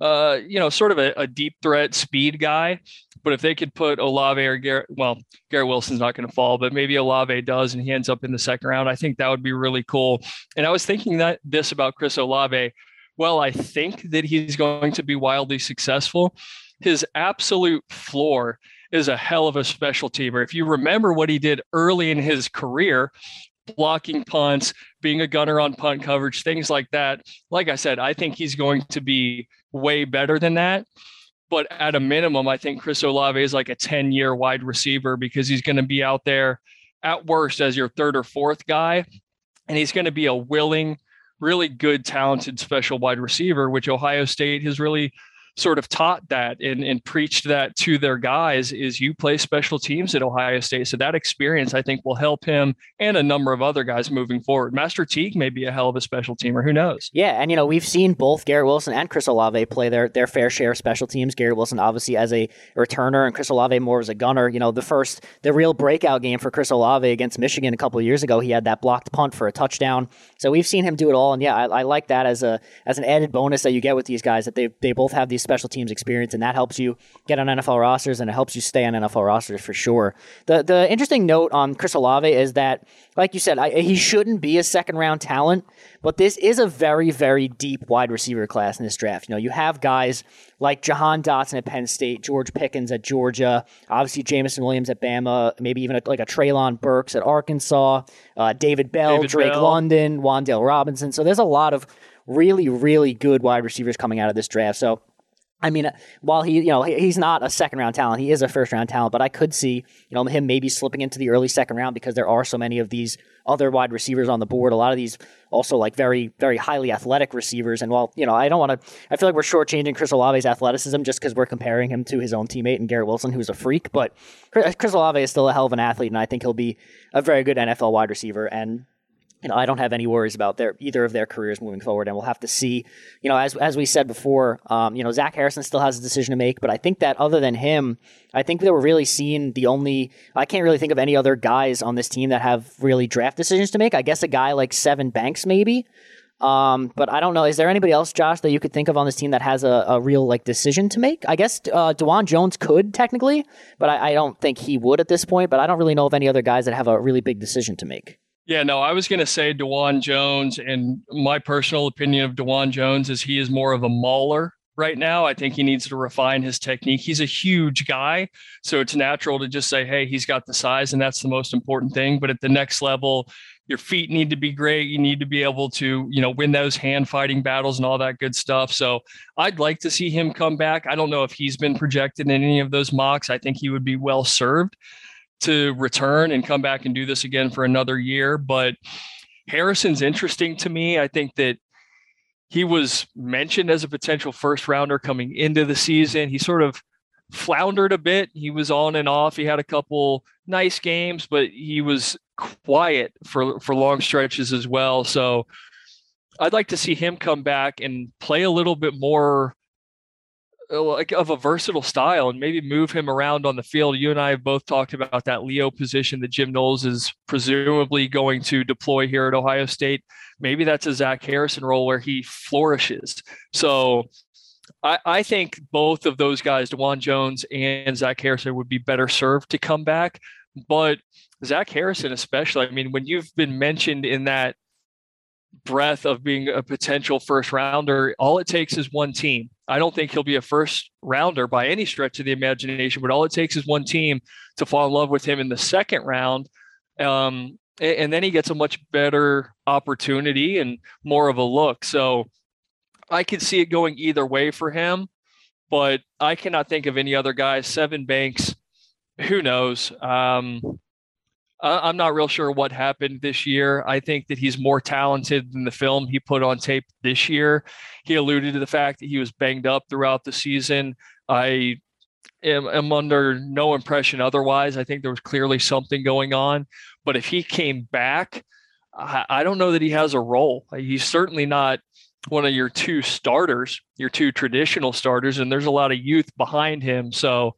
uh, you know, sort of a, a deep threat speed guy. But if they could put Olave or Garrett, well, Garrett Wilson's not going to fall, but maybe Olave does, and he ends up in the second round. I think that would be really cool. And I was thinking that this about Chris Olave. Well, I think that he's going to be wildly successful. His absolute floor is a hell of a special teamer. If you remember what he did early in his career, blocking punts, being a gunner on punt coverage, things like that. Like I said, I think he's going to be way better than that. But at a minimum, I think Chris Olave is like a 10 year wide receiver because he's going to be out there at worst as your third or fourth guy. And he's going to be a willing, really good, talented special wide receiver, which Ohio State has really sort of taught that and, and preached that to their guys is you play special teams at Ohio State. So that experience, I think, will help him and a number of other guys moving forward. Master Teague may be a hell of a special teamer. Who knows? Yeah, and you know we've seen both Garrett Wilson and Chris Olave play their their fair share of special teams. Garrett Wilson obviously as a returner, and Chris Olave more as a gunner. You know the first the real breakout game for Chris Olave against Michigan a couple years ago, he had that blocked punt for a touchdown. So we've seen him do it all, and yeah, I, I like that as a as an added bonus that you get with these guys that they they both have these special teams experience, and that helps you get on NFL rosters and it helps you stay on NFL rosters for sure. The the interesting note on Chris Olave is that, like you said, I, he shouldn't be a second round talent, but this is a very very deep wide receiver class in this draft. You know, you have guys like Jahan Dotson at Penn State, George Pickens at Georgia, obviously Jameson Williams at Bama, maybe even a, like a Treylon Burks at Arkansas, uh, David Bell, David Drake Bell. London, Wan'Dale Robinson. So there's a lot of really really good wide receivers coming out of this draft. So I mean, uh, while he, you know, he's not a second round talent, he is a first round talent. But I could see, you know, him maybe slipping into the early second round because there are so many of these other wide receivers on the board. A lot of these also like very, very highly athletic receivers. And while you know, I don't want to, I feel like we're shortchanging Chris Olave's athleticism just because we're comparing him to his own teammate and Garrett Wilson, who's a freak. But Chris Olave is still a hell of an athlete, and I think he'll be a very good NFL wide receiver. And you know, I don't have any worries about their either of their careers moving forward, and we'll have to see. You know, as as we said before, um, you know, Zach Harrison still has a decision to make, but I think that other than him, I think that we're really seeing the only. I can't really think of any other guys on this team that have really draft decisions to make. I guess a guy like Seven Banks, maybe. Um, but I don't know. Is there anybody else, Josh, that you could think of on this team that has a, a real like decision to make? I guess uh, Dawand Jones could technically, but I, I don't think he would at this point. But I don't really know of any other guys that have a really big decision to make. Yeah, no, I was going to say Dawand Jones, and my personal opinion of Dawand Jones is he is more of a mauler right now. I think he needs to refine his technique. He's a huge guy, so it's natural to just say, hey, he's got the size, and that's the most important thing. But at the next level, your feet need to be great. You need to be able to, you know, win those hand fighting battles and all that good stuff. So I'd like to see him come back. I don't know if he's been projected in any of those mocks. I think he would be well served to return and come back and do this again for another year. But Harrison's interesting to me. I think that he was mentioned as a potential first rounder coming into the season. He sort of floundered a bit. He was on and off. He had a couple nice games, but he was quiet for for long stretches as well. So I'd like to see him come back and play a little bit more Uh, like of a versatile style and maybe move him around on the field. You and I have both talked about that Leo position that Jim Knowles is presumably going to deploy here at Ohio State. Maybe that's a Zach Harrison role where he flourishes. So I, I think both of those guys, Dawand Jones and Zach Harrison, would be better served to come back. But Zach Harrison, especially, I mean, when you've been mentioned in that breath of being a potential first rounder, all it takes is one team I don't think he'll be a first rounder by any stretch of the imagination, but all it takes is one team to fall in love with him in the second round. Um, and, then he gets a much better opportunity and more of a look. So I could see it going either way for him, but I cannot think of any other guys. Seven Banks, who knows? Um, I'm not real sure what happened this year. I think that he's more talented than the film he put on tape this year. He alluded to the fact that he was banged up throughout the season. I am, am under no impression otherwise. I think there was clearly something going on. But if he came back, I, I don't know that he has a role. He's certainly not one of your two starters, your two traditional starters, and there's a lot of youth behind him. So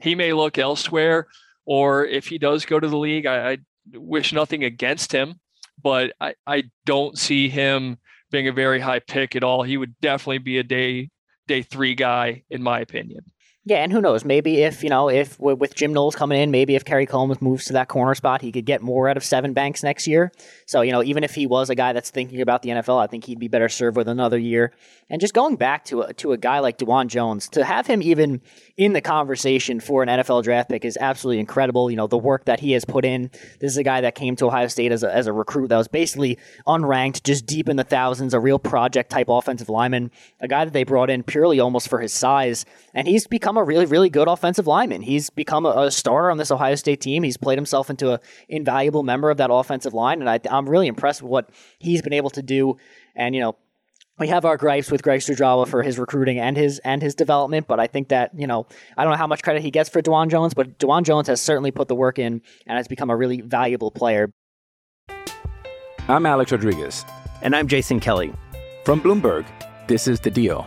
he may look elsewhere or if he does go to the league, I, I wish nothing against him, but I, I don't see him being a very high pick at all. He would definitely be a day day three guy, in my opinion. Yeah, and who knows? Maybe if you know, if with Jim Knowles coming in, maybe if Kerry Coombs moves to that corner spot, he could get more out of Seven Banks next year. So you know, even if he was a guy that's thinking about the NFL, I think he'd be better served with another year. And just going back to a, to a guy like Dawand Jones, to have him even in the conversation for an NFL draft pick is absolutely incredible. You know, the work that he has put in. This is a guy that came to Ohio State as a, as a recruit that was basically unranked, just deep in the thousands, a real project type offensive lineman, a guy that they brought in purely almost for his size. And he's become a really, really good offensive lineman. He's become a, a starter on this Ohio State team. He's played himself into an invaluable member of that offensive line. And I, I'm really impressed with what he's been able to do. And, you know, we have our gripes with Greg Studrawa for his recruiting and his and his development, but I think that you know I don't know how much credit he gets for Dawand Jones, but Dawand Jones has certainly put the work in and has become a really valuable player. I'm Alex Rodriguez, and I'm Jason Kelly from Bloomberg. This is the Deal.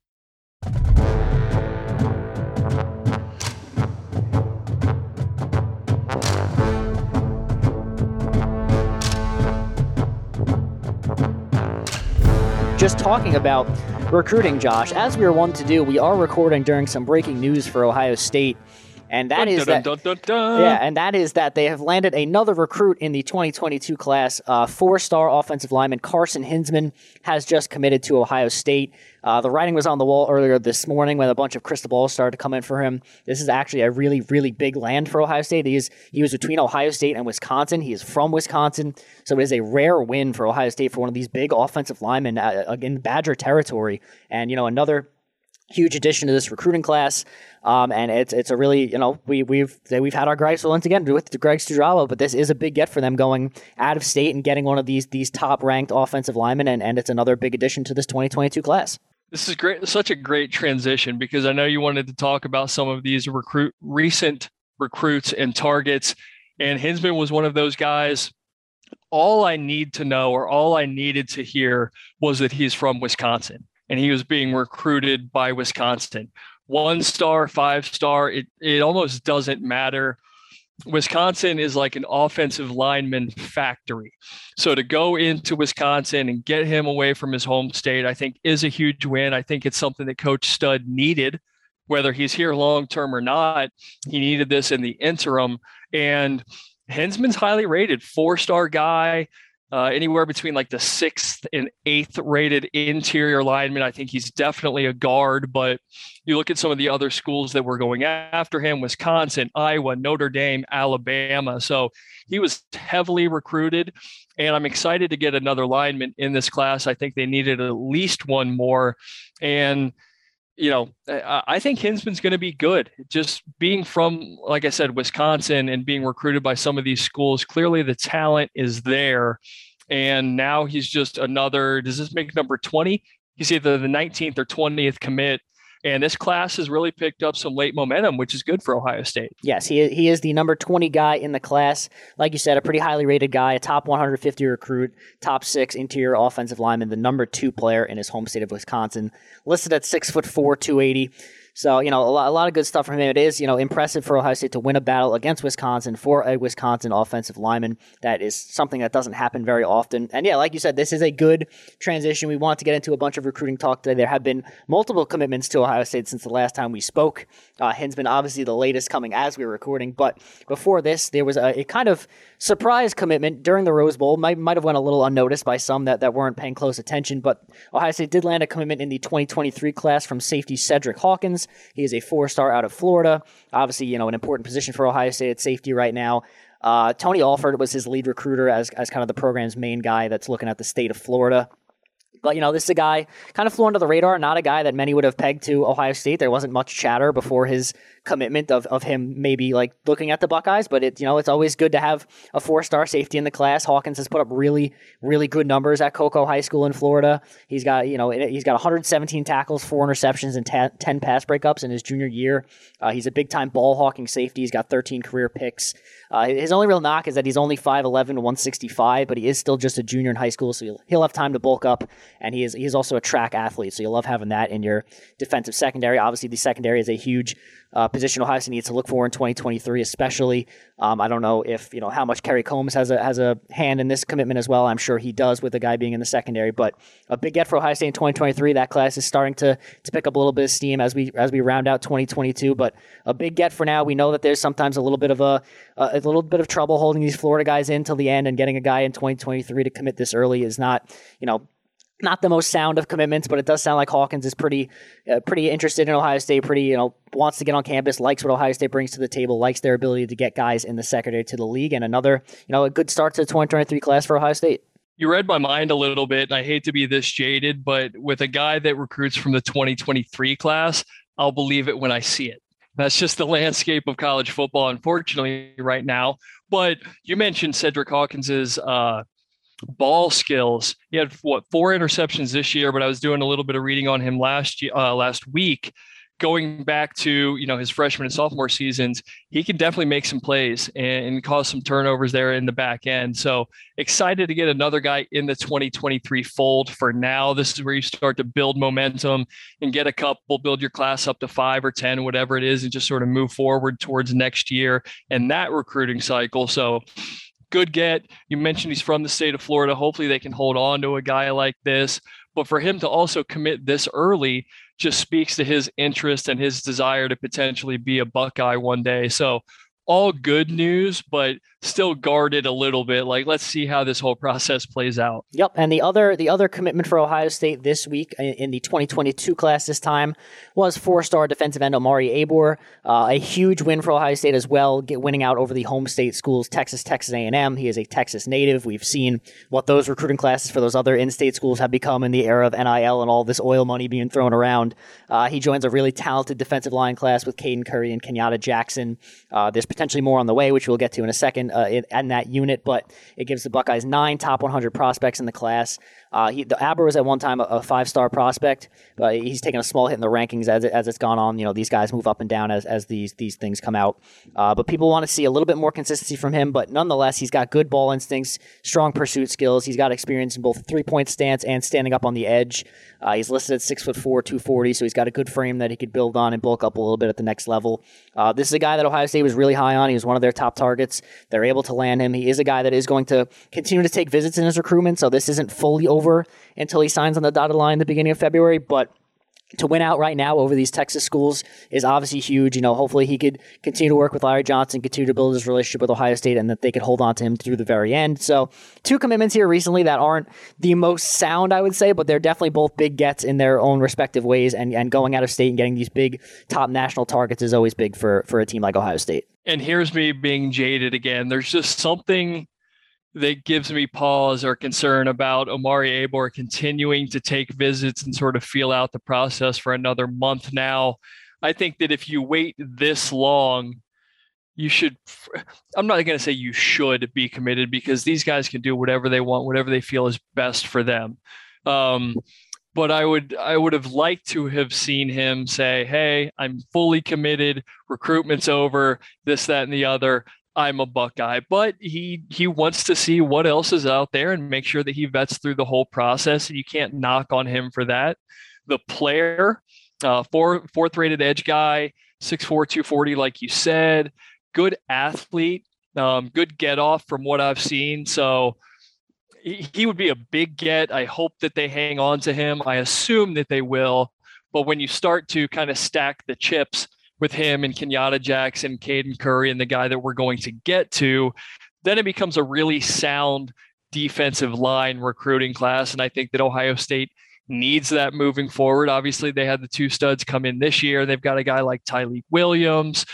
Just talking about recruiting, Josh, as we are wont to do, we are recording during some breaking news for Ohio State. And that is that, yeah, and that is that they have landed another recruit in the 2022 class. Uh, four-star offensive lineman Carson Hinzman has just committed to Ohio State. Uh, the writing was on the wall earlier this morning when a bunch of crystal balls started to come in for him. This is actually a really, really big land for Ohio State. He is he was between Ohio State and Wisconsin. He is from Wisconsin, so it is a rare win for Ohio State for one of these big offensive linemen uh, in Badger territory. And you know another huge addition to this recruiting class. Um, and it's it's a really you know we we've we've had our gripes once again with Greg Studrawa, but this is a big get for them going out of state and getting one of these these top ranked offensive linemen, and, and it's another big addition to this 2022 class. This is great, such a great transition because I know you wanted to talk about some of these recruit recent recruits and targets, and Hinzman was one of those guys all I need to know or all I needed to hear was that he's from Wisconsin and he was being recruited by Wisconsin. One star, five star, it, it almost doesn't matter. Wisconsin is like an offensive lineman factory. So to go into Wisconsin and get him away from his home state, I think is a huge win. I think it's something that Coach Stud needed, whether he's here long term or not. He needed this in the interim. And Hinzman's highly rated, four star guy uh, anywhere between like the sixth and eighth rated interior lineman. I think he's definitely a guard, but you look at some of the other schools that were going after him Wisconsin, Iowa, Notre Dame, Alabama. So he was heavily recruited, and I'm excited to get another lineman in this class. I think they needed at least one more. And you know, I think Hinzman's going to be good. Just being from, like I said, Wisconsin and being recruited by some of these schools, clearly the talent is there. And now he's just another, does this make number 20? He's either the 19th or 20th commit and this class has really picked up some late momentum, which is good for Ohio State. Yes, he, he is the number 20 guy in the class. Like you said, a pretty highly rated guy, a top 150 recruit, top six interior offensive lineman, the number two player in his home state of Wisconsin, listed at six foot four, 280. So, you know, a lot, a lot of good stuff from him. It is, you know, impressive for Ohio State to win a battle against Wisconsin for a Wisconsin offensive lineman. That is something that doesn't happen very often. And yeah, like you said, this is a good transition. We want to get into a bunch of recruiting talk today. There have been multiple commitments to Ohio State since the last time we spoke. Uh, Hinzman, obviously, the latest coming as we were recording. But before this, there was a, a kind of surprise commitment during the Rose Bowl. Might, might have went a little unnoticed by some that, that weren't paying close attention. But Ohio State did land a commitment in the 2023 class from safety Cedric Hawkins. He is a four star out of Florida. Obviously, you know, an important position for Ohio State at safety right now. Uh, Tony Alford was his lead recruiter as, as kind of the program's main guy that's looking at the state of Florida. But, you know, this is a guy kind of flew under the radar, not a guy that many would have pegged to Ohio State. There wasn't much chatter before his commitment of, of him maybe like looking at the Buckeyes, but it, you know, it's always good to have a four star safety in the class. Hawkins has put up really, really good numbers at Cocoa High School in Florida. He's got, you know, he's got 117 tackles, four interceptions, and 10 pass breakups in his junior year. Uh, he's a big time ball hawking safety. He's got 13 career picks. Uh, his only real knock is that he's only 5'11 165, but he is still just a junior in high school, so he'll, he'll have time to bulk up. And he is he's also a track athlete, so you'll love having that in your defensive secondary. Obviously, the secondary is a huge uh, position Ohio State needs to look for in 2023, especially. Um, I don't know if you know how much Kerry Coombs has a has a hand in this commitment as well. I'm sure he does with the guy being in the secondary. But a big get for Ohio State in 2023. That class is starting to to pick up a little bit of steam as we as we round out 2022. But a big get for now. We know that there's sometimes a little bit of a a little bit of trouble holding these Florida guys in till the end, and getting a guy in 2023 to commit this early is not you know not the most sound of commitments, but it does sound like Hawkins is pretty, uh, pretty interested in Ohio State. Pretty, you know, wants to get on campus, likes what Ohio State brings to the table, likes their ability to get guys in the secondary to the league, and another, you know, a good start to the 2023 class for Ohio State. You read my mind a little bit, and I hate to be this jaded, but with a guy that recruits from the 2023 class, I'll believe it when I see it. That's just the landscape of college football, unfortunately, right now. But you mentioned Cedric Hawkins's uh, ball skills. He had what four interceptions this year, but I was doing a little bit of reading on him last year, uh, last week. going back to you know his freshman and sophomore seasons, he can definitely make some plays and, and, cause some turnovers there in the back end. So excited to get another guy in the 2023 fold. For now, this is where you start to build momentum and get a couple, build your class up to five or ten, whatever it is, and just sort of move forward towards next year and that recruiting cycle. So good get. You mentioned he's from the state of Florida. Hopefully, they can hold on to a guy like this. But for him to also commit this early just speaks to his interest and his desire to potentially be a Buckeye one day. So all good news, but still guarded a little bit. Like, let's see how this whole process plays out. Yep. And the other the other commitment for Ohio State this week in the 2022 class this time was four star defensive end Omari Abor. Uh, a huge win for Ohio State as well, get, winning out over the home state schools Texas, Texas A&M. He is a Texas native. We've seen what those recruiting classes for those other in-state schools have become in the era of NIL and all this oil money being thrown around. Uh, he joins a really talented defensive line class with Caden Curry and Kenyatta Jackson. Uh, there's potentially more on the way, which we'll get to in a second uh, in, in, that unit, but it gives the Buckeyes nine top 100 prospects in the class. Uh, he, the Abor was at one time a, a five star prospect, but he's taken a small hit in the rankings as, it, as it's gone on. You know, these guys move up and down as, as these these things come out. Uh, but people want to see a little bit more consistency from him. But nonetheless, he's got good ball instincts, strong pursuit skills. He's got experience in both three point stance and standing up on the edge. Uh, he's listed at six foot four, 240, so he's got a good frame that he could build on and bulk up a little bit at the next level. Uh, this is a guy that Ohio State was really high on. He was one of their top targets. They're able to land him. He is a guy that is going to continue to take visits in his recruitment, so this isn't fully over until he signs on the dotted line the beginning of February, but to win out right now over these Texas schools is obviously huge. You know, hopefully he could continue to work with Larry Johnson, continue to build his relationship with Ohio State, and that they could hold on to him through the very end. So, two commitments here recently that aren't the most sound, I would say, but they're definitely both big gets in their own respective ways. And, and going out of state and getting these big top national targets is always big for, for a team like Ohio State. And here's me being jaded again. There's just something that gives me pause or concern about Omari Abor continuing to take visits and sort of feel out the process for another month now. I think that if you wait this long, you should I'm not going to say you should be committed because these guys can do whatever they want, whatever they feel is best for them. Um, but I would I would have liked to have seen him say, "Hey, I'm fully committed. Recruitment's over. This, that, and the other. I'm a Buckeye, but he he wants to see what else is out there and make sure that he vets through the whole process. And you can't knock on him for that. The player, uh, four, fourth rated edge guy, 6'4", 240, like you said, good athlete, um, good get off from what I've seen. So he, he would be a big get. I hope that they hang on to him. I assume that they will. But when you start to kind of stack the chips with him and Kenyatta Jackson, Caden Curry, and the guy that we're going to get to, then it becomes a really sound defensive line recruiting class. And I think that Ohio State needs that moving forward. Obviously, they had the two studs come in this year. They've got a guy like Tyleik Williams,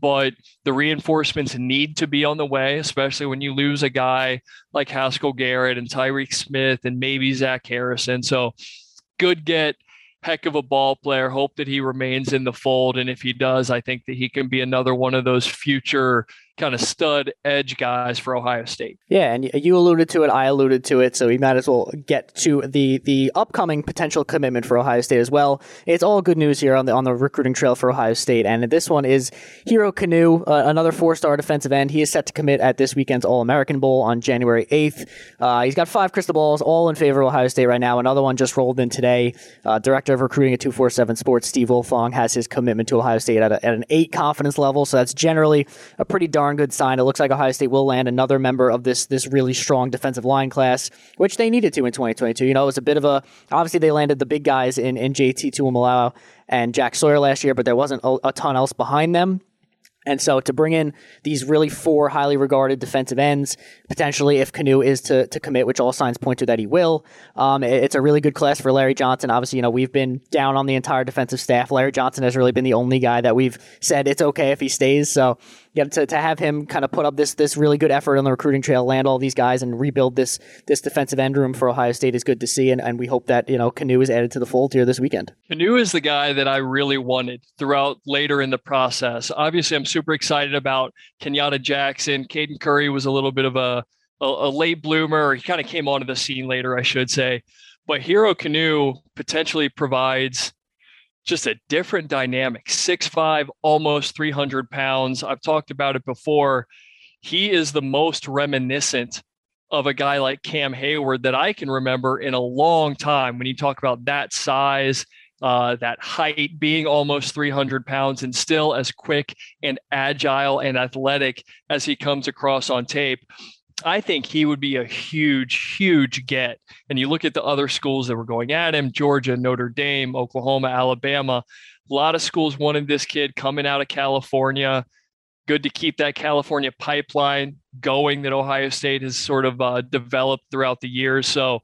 but the reinforcements need to be on the way, especially when you lose a guy like Haskell Garrett and Tyreke Smith and maybe Zach Harrison. So good get heck of a ball player. Hope that he remains in the fold. And if he does, I think that he can be another one of those future kind of stud edge guys for Ohio State. Yeah, and you alluded to it, I alluded to it, so we might as well get to the the upcoming potential commitment for Ohio State as well. It's all good news here on the on the recruiting trail for Ohio State, and this one is Hero Kanu, uh, another four star defensive end. He is set to commit at this weekend's All American Bowl on January eighth. Uh, he's got five crystal balls, all in favor of Ohio State right now. Another one just rolled in today. Uh, Director of Recruiting at two four seven Sports, Steve Wiltfong, has his commitment to Ohio State at, a, at an eight confidence level, so that's generally a pretty darn darn good sign. It looks like Ohio State will land another member of this this really strong defensive line class, which they needed to in 2022. You know, it was a bit of a obviously they landed the big guys in in JT Tuimoloau and Jack Sawyer last year, but there wasn't a, a ton else behind them. And so to bring in these really four highly regarded defensive ends, potentially if Kanu is to, to commit, which all signs point to that he will, um, it, it's a really good class for Larry Johnson. Obviously, you know, we've been down on the entire defensive staff. Larry Johnson has really been the only guy that we've said it's okay if he stays. So yeah, to, to have him kind of put up this this really good effort on the recruiting trail, land all these guys, and rebuild this this defensive end room for Ohio State is good to see, and, and we hope that you know Kanu is added to the fold here this weekend. Kanu is the guy that I really wanted throughout later in the process. Obviously, I'm super excited about Kenyatta Jackson. Caden Curry was a little bit of a a, a late bloomer. He kind of came onto the scene later, I should say. But Hero Kanu potentially provides just a different dynamic. Six five, almost 300 pounds. I've talked about it before. He is the most reminiscent of a guy like Cam Heyward that I can remember in a long time when you talk about that size, uh, that height, being almost 300 pounds, and still as quick and agile and athletic as he comes across on tape. I think he would be a huge, huge get. And you look at the other schools that were going at him Georgia, Notre Dame, Oklahoma, Alabama. A lot of schools wanted this kid coming out of California. Good to keep that California pipeline going that Ohio State has sort of uh, developed throughout the years. So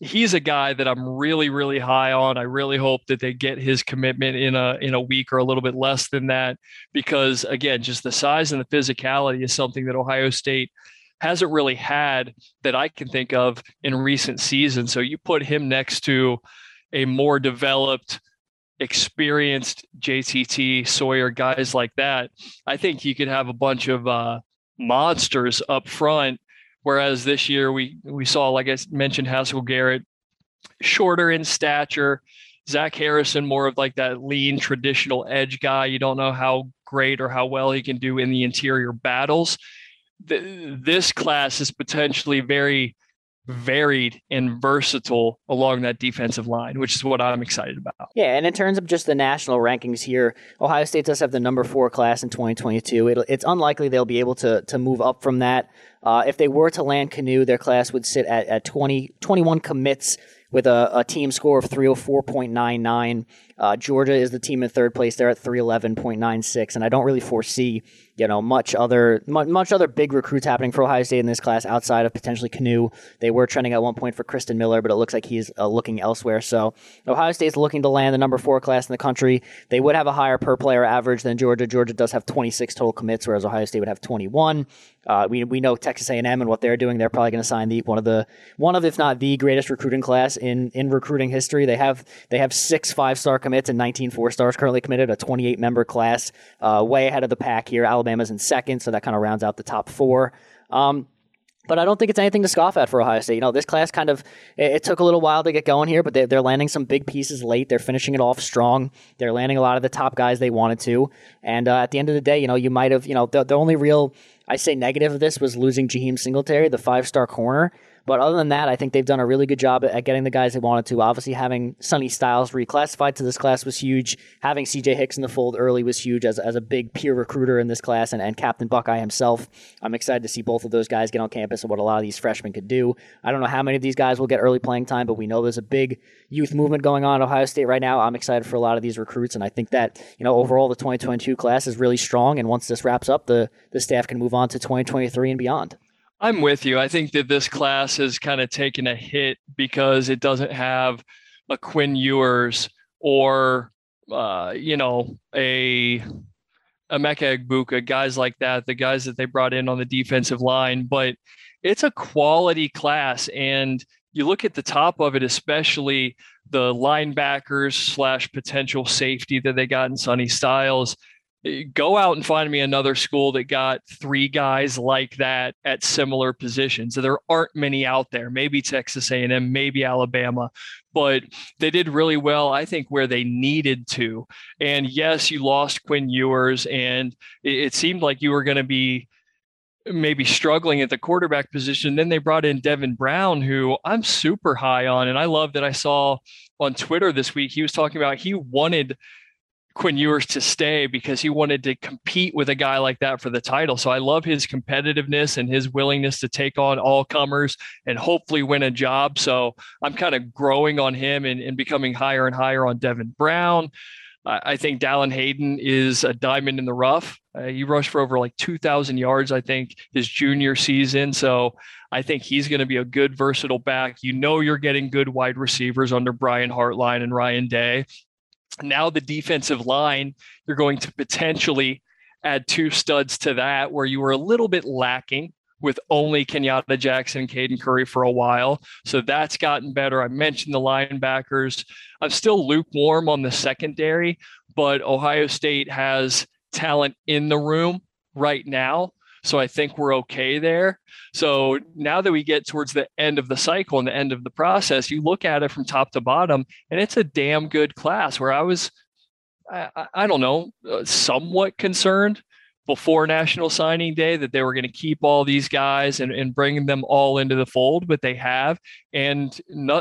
he's a guy that I'm really, really high on. I really hope that they get his commitment in a in a week or a little bit less than that, because again, just the size and the physicality is something that Ohio State hasn't really had that I can think of in recent seasons. So you put him next to a more developed, experienced JTT Sawyer guys like that. I think you could have a bunch of uh, monsters up front. Whereas this year we we saw, like I mentioned, Haskell Garrett shorter in stature. Zach Harrison, more of like that lean traditional edge guy. You don't know how great or how well he can do in the interior battles th- this class is potentially very varied and versatile along that defensive line, which is what I'm excited about. Yeah, and in terms of just the national rankings here, Ohio State does have the number four class in 2022. It'll, it's unlikely they'll be able to to move up from that. Uh, if they were to land Kanu, their class would sit at, at 20, 21 commits with a, a team score of 304.99. Uh, Georgia is the team in third place. They're at 311.96, and I don't really foresee you know much other much other big recruits happening for Ohio State in this class outside of potentially Kanu. They were trending at one point for Christen Miller, but it looks like he's uh, looking elsewhere. So Ohio State's looking to land the number four class in the country. They would have a higher per player average than Georgia. Georgia does have 26 total commits, whereas Ohio State would have 21. Uh, we we know Texas A&M and what they're doing. They're probably going to sign the one of the one of if not the greatest recruiting class in in recruiting history. They have they have six five star commits and 19 four stars currently committed. A 28 member class, uh, way ahead of the pack here. Alabama's in second, so that kind of rounds out the top four. Um, but I don't think it's anything to scoff at for Ohio State. You know, this class kind of it, it took a little while to get going here, but they, are landing some big pieces late. They're finishing it off strong. They're landing a lot of the top guys they wanted to. And uh, at the end of the day, you know, you might have, you know, the, the only real I say negative of this was losing Jaheim Singletary, the five star corner. But other than that, I think they've done a really good job at getting the guys they wanted to. Obviously, having Sonny Styles reclassified to this class was huge. Having CJ Hicks in the fold early was huge as, as a big peer recruiter in this class and, and Captain Buckeye himself. I'm excited to see both of those guys get on campus and what a lot of these freshmen could do. I don't know how many of these guys will get early playing time, but we know there's a big youth movement going on at Ohio State right now. I'm excited for a lot of these recruits, and I think that you know overall the 2022 class is really strong. And once this wraps up, the the staff can move on to 2023 and beyond. I'm with you. I think that this class has kind of taken a hit because it doesn't have a Quinn Ewers or uh, you know a Emeka Egbuka, guys like that, the guys that they brought in on the defensive line. But it's a quality class, and you look at the top of it, especially the linebackers slash potential safety that they got in Sonny Styles go out and find me another school that got three guys like that at similar positions. There aren't many out there. Maybe Texas A&M, maybe Alabama, but they did really well, I think, where they needed to. And yes, you lost Quinn Ewers, and it, seemed like you were going to be maybe struggling at the quarterback position. Then they brought in Devin Brown, who I'm super high on. And I love that I saw on Twitter this week, he was talking about he wanted Quinn Ewers to stay because he wanted to compete with a guy like that for the title. So I love his competitiveness and his willingness to take on all comers and hopefully win a job. So I'm kind of growing on him and, and becoming higher and higher on Devin Brown. I think Dallan Hayden is a diamond in the rough. Uh, he rushed for over like 2,000 yards, I think, his junior season. So I think he's going to be a good, versatile back. You know, you're getting good wide receivers under Brian Hartline and Ryan Day. Now the defensive line, you're going to potentially add two studs to that where you were a little bit lacking with only Kenyatta Jackson and Caden Curry for a while. So that's gotten better. I mentioned the linebackers. I'm still lukewarm on the secondary, but Ohio State has talent in the room right now. So I think we're okay there. So now that we get towards the end of the cycle and the end of the process, you look at it from top to bottom, and it's a damn good class where I was I, I don't know, uh, somewhat concerned before National Signing Day that they were going to keep all these guys and, and bring them all into the fold, but they have. And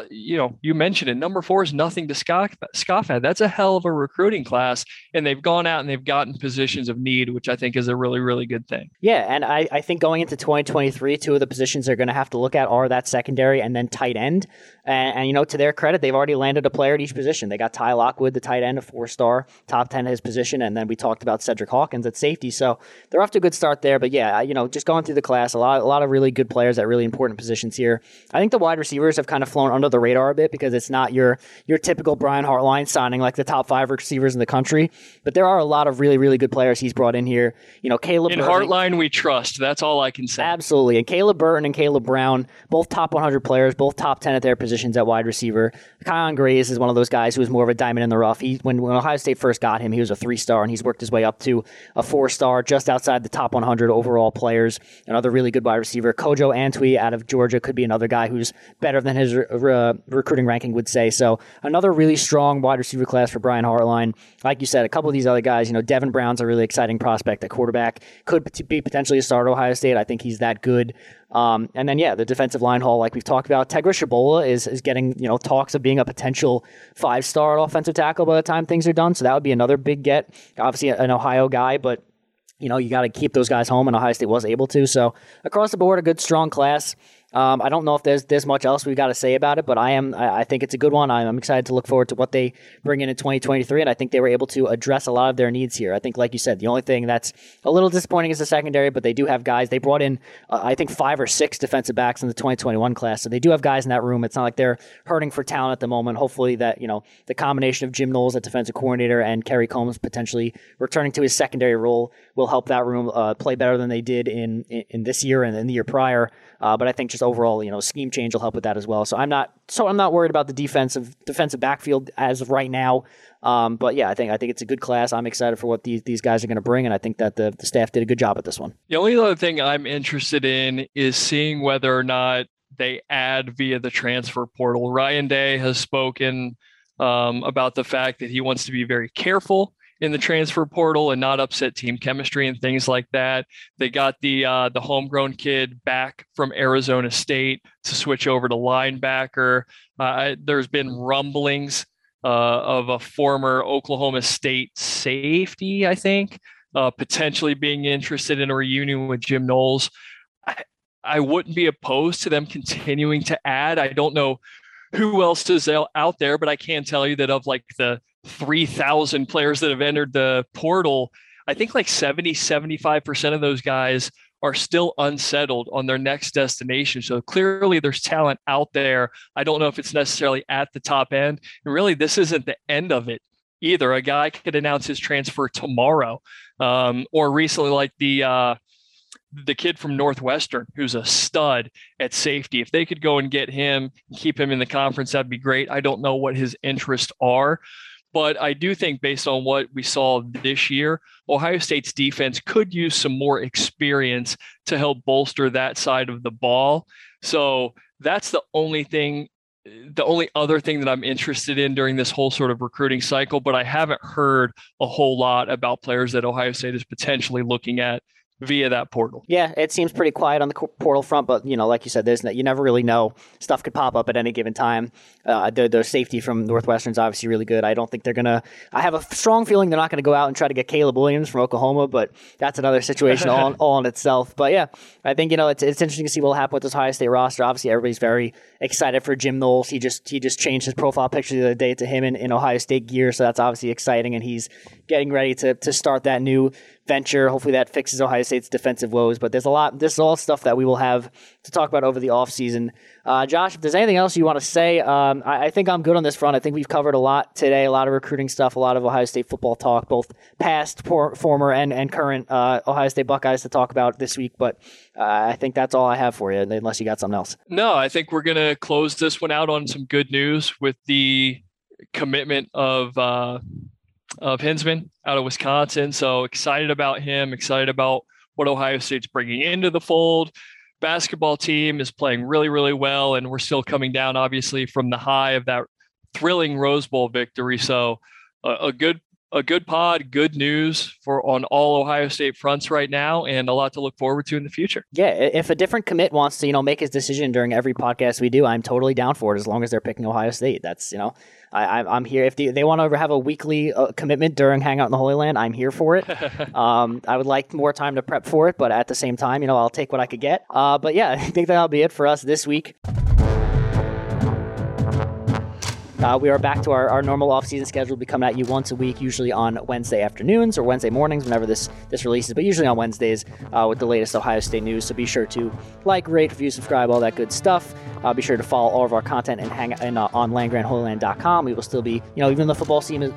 you know, you mentioned it. Number four is nothing to scoff, scoff at. That's a hell of a recruiting class, and they've gone out and they've gotten positions of need, which I think is a really, really good thing. Yeah, and I, I think going into 2023, two of the positions they're going to have to look at are that secondary and then tight end. And, and, you know, to their credit, they've already landed a player at each position. They got Ty Lockwood, the tight end, a four-star, top ten at his position, and then we talked about Cedric Hawkins at safety. So they're off to a good start there. But yeah, you know, just going through the class, a lot, a lot of really good players at really important positions here. I think the wide receivers have kind of flown under the radar a bit because it's not your your typical Brian Hartline signing like the top five receivers in the country. But there are a lot of really, really good players he's brought in here. You know, Caleb in Burton, Hartline we trust. That's all I can say. Absolutely, and Caleb Burton and Caleb Brown, both top 100 players, both top 10 at their positions at wide receiver. Kyion Grayes is one of those guys who was more of a diamond in the rough. He when, when Ohio State first got him, he was a three star, and he's worked his way up to a four star, just outside the top 100 overall players. Another really good wide receiver. Kojo Antwi out of Georgia could be another guy who's better than his uh, recruiting ranking would say. So another really strong wide receiver class for Brian Hartline. Like you said, a couple of these other guys, you know, Devin Brown's a really exciting prospect at quarterback. Could be potentially a starter at Ohio State. I think he's that good. Um, and then yeah, the defensive line haul, like we've talked about, Tegra Tshabola is is getting you know talks of being a potential five star offensive tackle by the time things are done. So that would be another big get. Obviously an Ohio guy, but you know you got to keep those guys home, and Ohio State was able to. So across the board, a good strong class. Um, I don't know if there's there's much else we've got to say about it, but I am I, I, think it's a good one. I'm excited to look forward to what they bring in in 2023, and I think they were able to address a lot of their needs here. I think, like you said, the only thing that's a little disappointing is the secondary, but they do have guys. They brought in uh, I think five or six defensive backs in the 2021 class, so they do have guys in that room. It's not like they're hurting for talent at the moment. Hopefully, that you know the combination of Jim Knowles at defensive coordinator and Kerry Coombs potentially returning to his secondary role will help that room uh, play better than they did in, in, in this year and in the year prior. Uh, but I think just overall, you know, scheme change will help with that as well. So I'm not so I'm not worried about the defensive defensive backfield as of right now. Um, but yeah, I think I think it's a good class. I'm excited for what these these guys are going to bring, and I think that the, the staff did a good job at this one. The only other thing I'm interested in is seeing whether or not they add via the transfer portal. Ryan Day has spoken um, about the fact that he wants to be very careful in the transfer portal and not upset team chemistry and things like that. They got the uh, the homegrown kid back from Arizona State to switch over to linebacker. Uh, there's been rumblings uh, of a former Oklahoma State safety, I think, uh, potentially being interested in a reunion with Jim Knowles. I, I wouldn't be opposed to them continuing to add. I don't know who else is out there, but I can tell you that of like the 3,000 players that have entered the portal, I think like 70, 75% of those guys are still unsettled on their next destination. So clearly there's talent out there. I don't know if it's necessarily at the top end. And really, this isn't the end of it either. A guy could announce his transfer tomorrow. Um, or recently, like the uh, the kid from Northwestern, who's a stud at safety. If they could go and get him, keep him in the conference, that'd be great. I don't know what his interests are. But I do think, based on what we saw this year, Ohio State's defense could use some more experience to help bolster that side of the ball. So that's the only thing, the only other thing that I'm interested in during this whole sort of recruiting cycle. But I haven't heard a whole lot about players that Ohio State is potentially looking at via that portal. Yeah, it seems pretty quiet on the portal front, but you know, like you said, there's you never really know. Stuff could pop up at any given time. Uh, the, the safety from Northwestern's obviously really good. I don't think they're gonna. I have a strong feeling they're not gonna go out and try to get Caleb Williams from Oklahoma, but that's another situation all, all in itself. But yeah, I think you know it's it's interesting to see what will happen with this Ohio State roster. Obviously, everybody's very excited for Jim Knowles. He just he just changed his profile picture the other day to him in, in Ohio State gear, so that's obviously exciting, and he's getting ready to to start that new venture. Hopefully that fixes Ohio State's defensive woes. But there's a lot. This is all stuff that we will have to talk about over the offseason. Uh, Josh, if there's anything else you want to say, um, I, I, think I'm good on this front. I think we've covered a lot today. A lot of recruiting stuff. A lot of Ohio State football talk, both past, por- former, and and current uh, Ohio State Buckeyes to talk about this week. But uh, I think that's all I have for you, unless you got something else. No, I think we're gonna close this one out on some good news with the commitment of uh, of Hinzman out of Wisconsin. So excited about him, excited about what Ohio State's bringing into the fold. Basketball team is playing really, really well, and we're still coming down, obviously, from the high of that thrilling Rose Bowl victory. So a, a good a good pod, good news for on all Ohio State fronts right now, and a lot to look forward to in the future. Yeah, if a different commit wants to, you know, make his decision during every podcast we do, I'm totally down for it as long as they're picking Ohio State. That's you know, I, I'm here. If they, they want to have a weekly uh, commitment during Hangout in the Holy Land, I'm here for it. um, I would like more time to prep for it, but at the same time, you know, I'll take what I could get. Uh, but yeah, I think that'll be it for us this week. Uh, we are back to our, our normal off-season schedule. We'll be coming at you once a week, usually on Wednesday afternoons or Wednesday mornings, whenever this this releases, but usually on Wednesdays uh, with the latest Ohio State news. So be sure to like, rate, review, subscribe, all that good stuff. Uh, be sure to follow all of our content and hang in, uh, on landgrantholyland.com. We will still be, you know, even the football season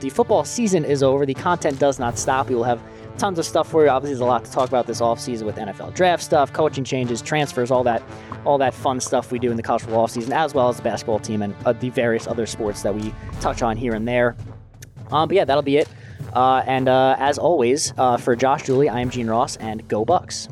the football season is over, the content does not stop. We will have tons of stuff for you. Obviously, there's a lot to talk about this offseason with NFL draft stuff, coaching changes, transfers, all that, all that fun stuff we do in the college football offseason, as well as the basketball team and uh, the various other sports that we touch on here and there. Um, but yeah, that'll be it. Uh, and uh, as always, uh, for Josh Dooley, I am Gene Ross, and go Bucks.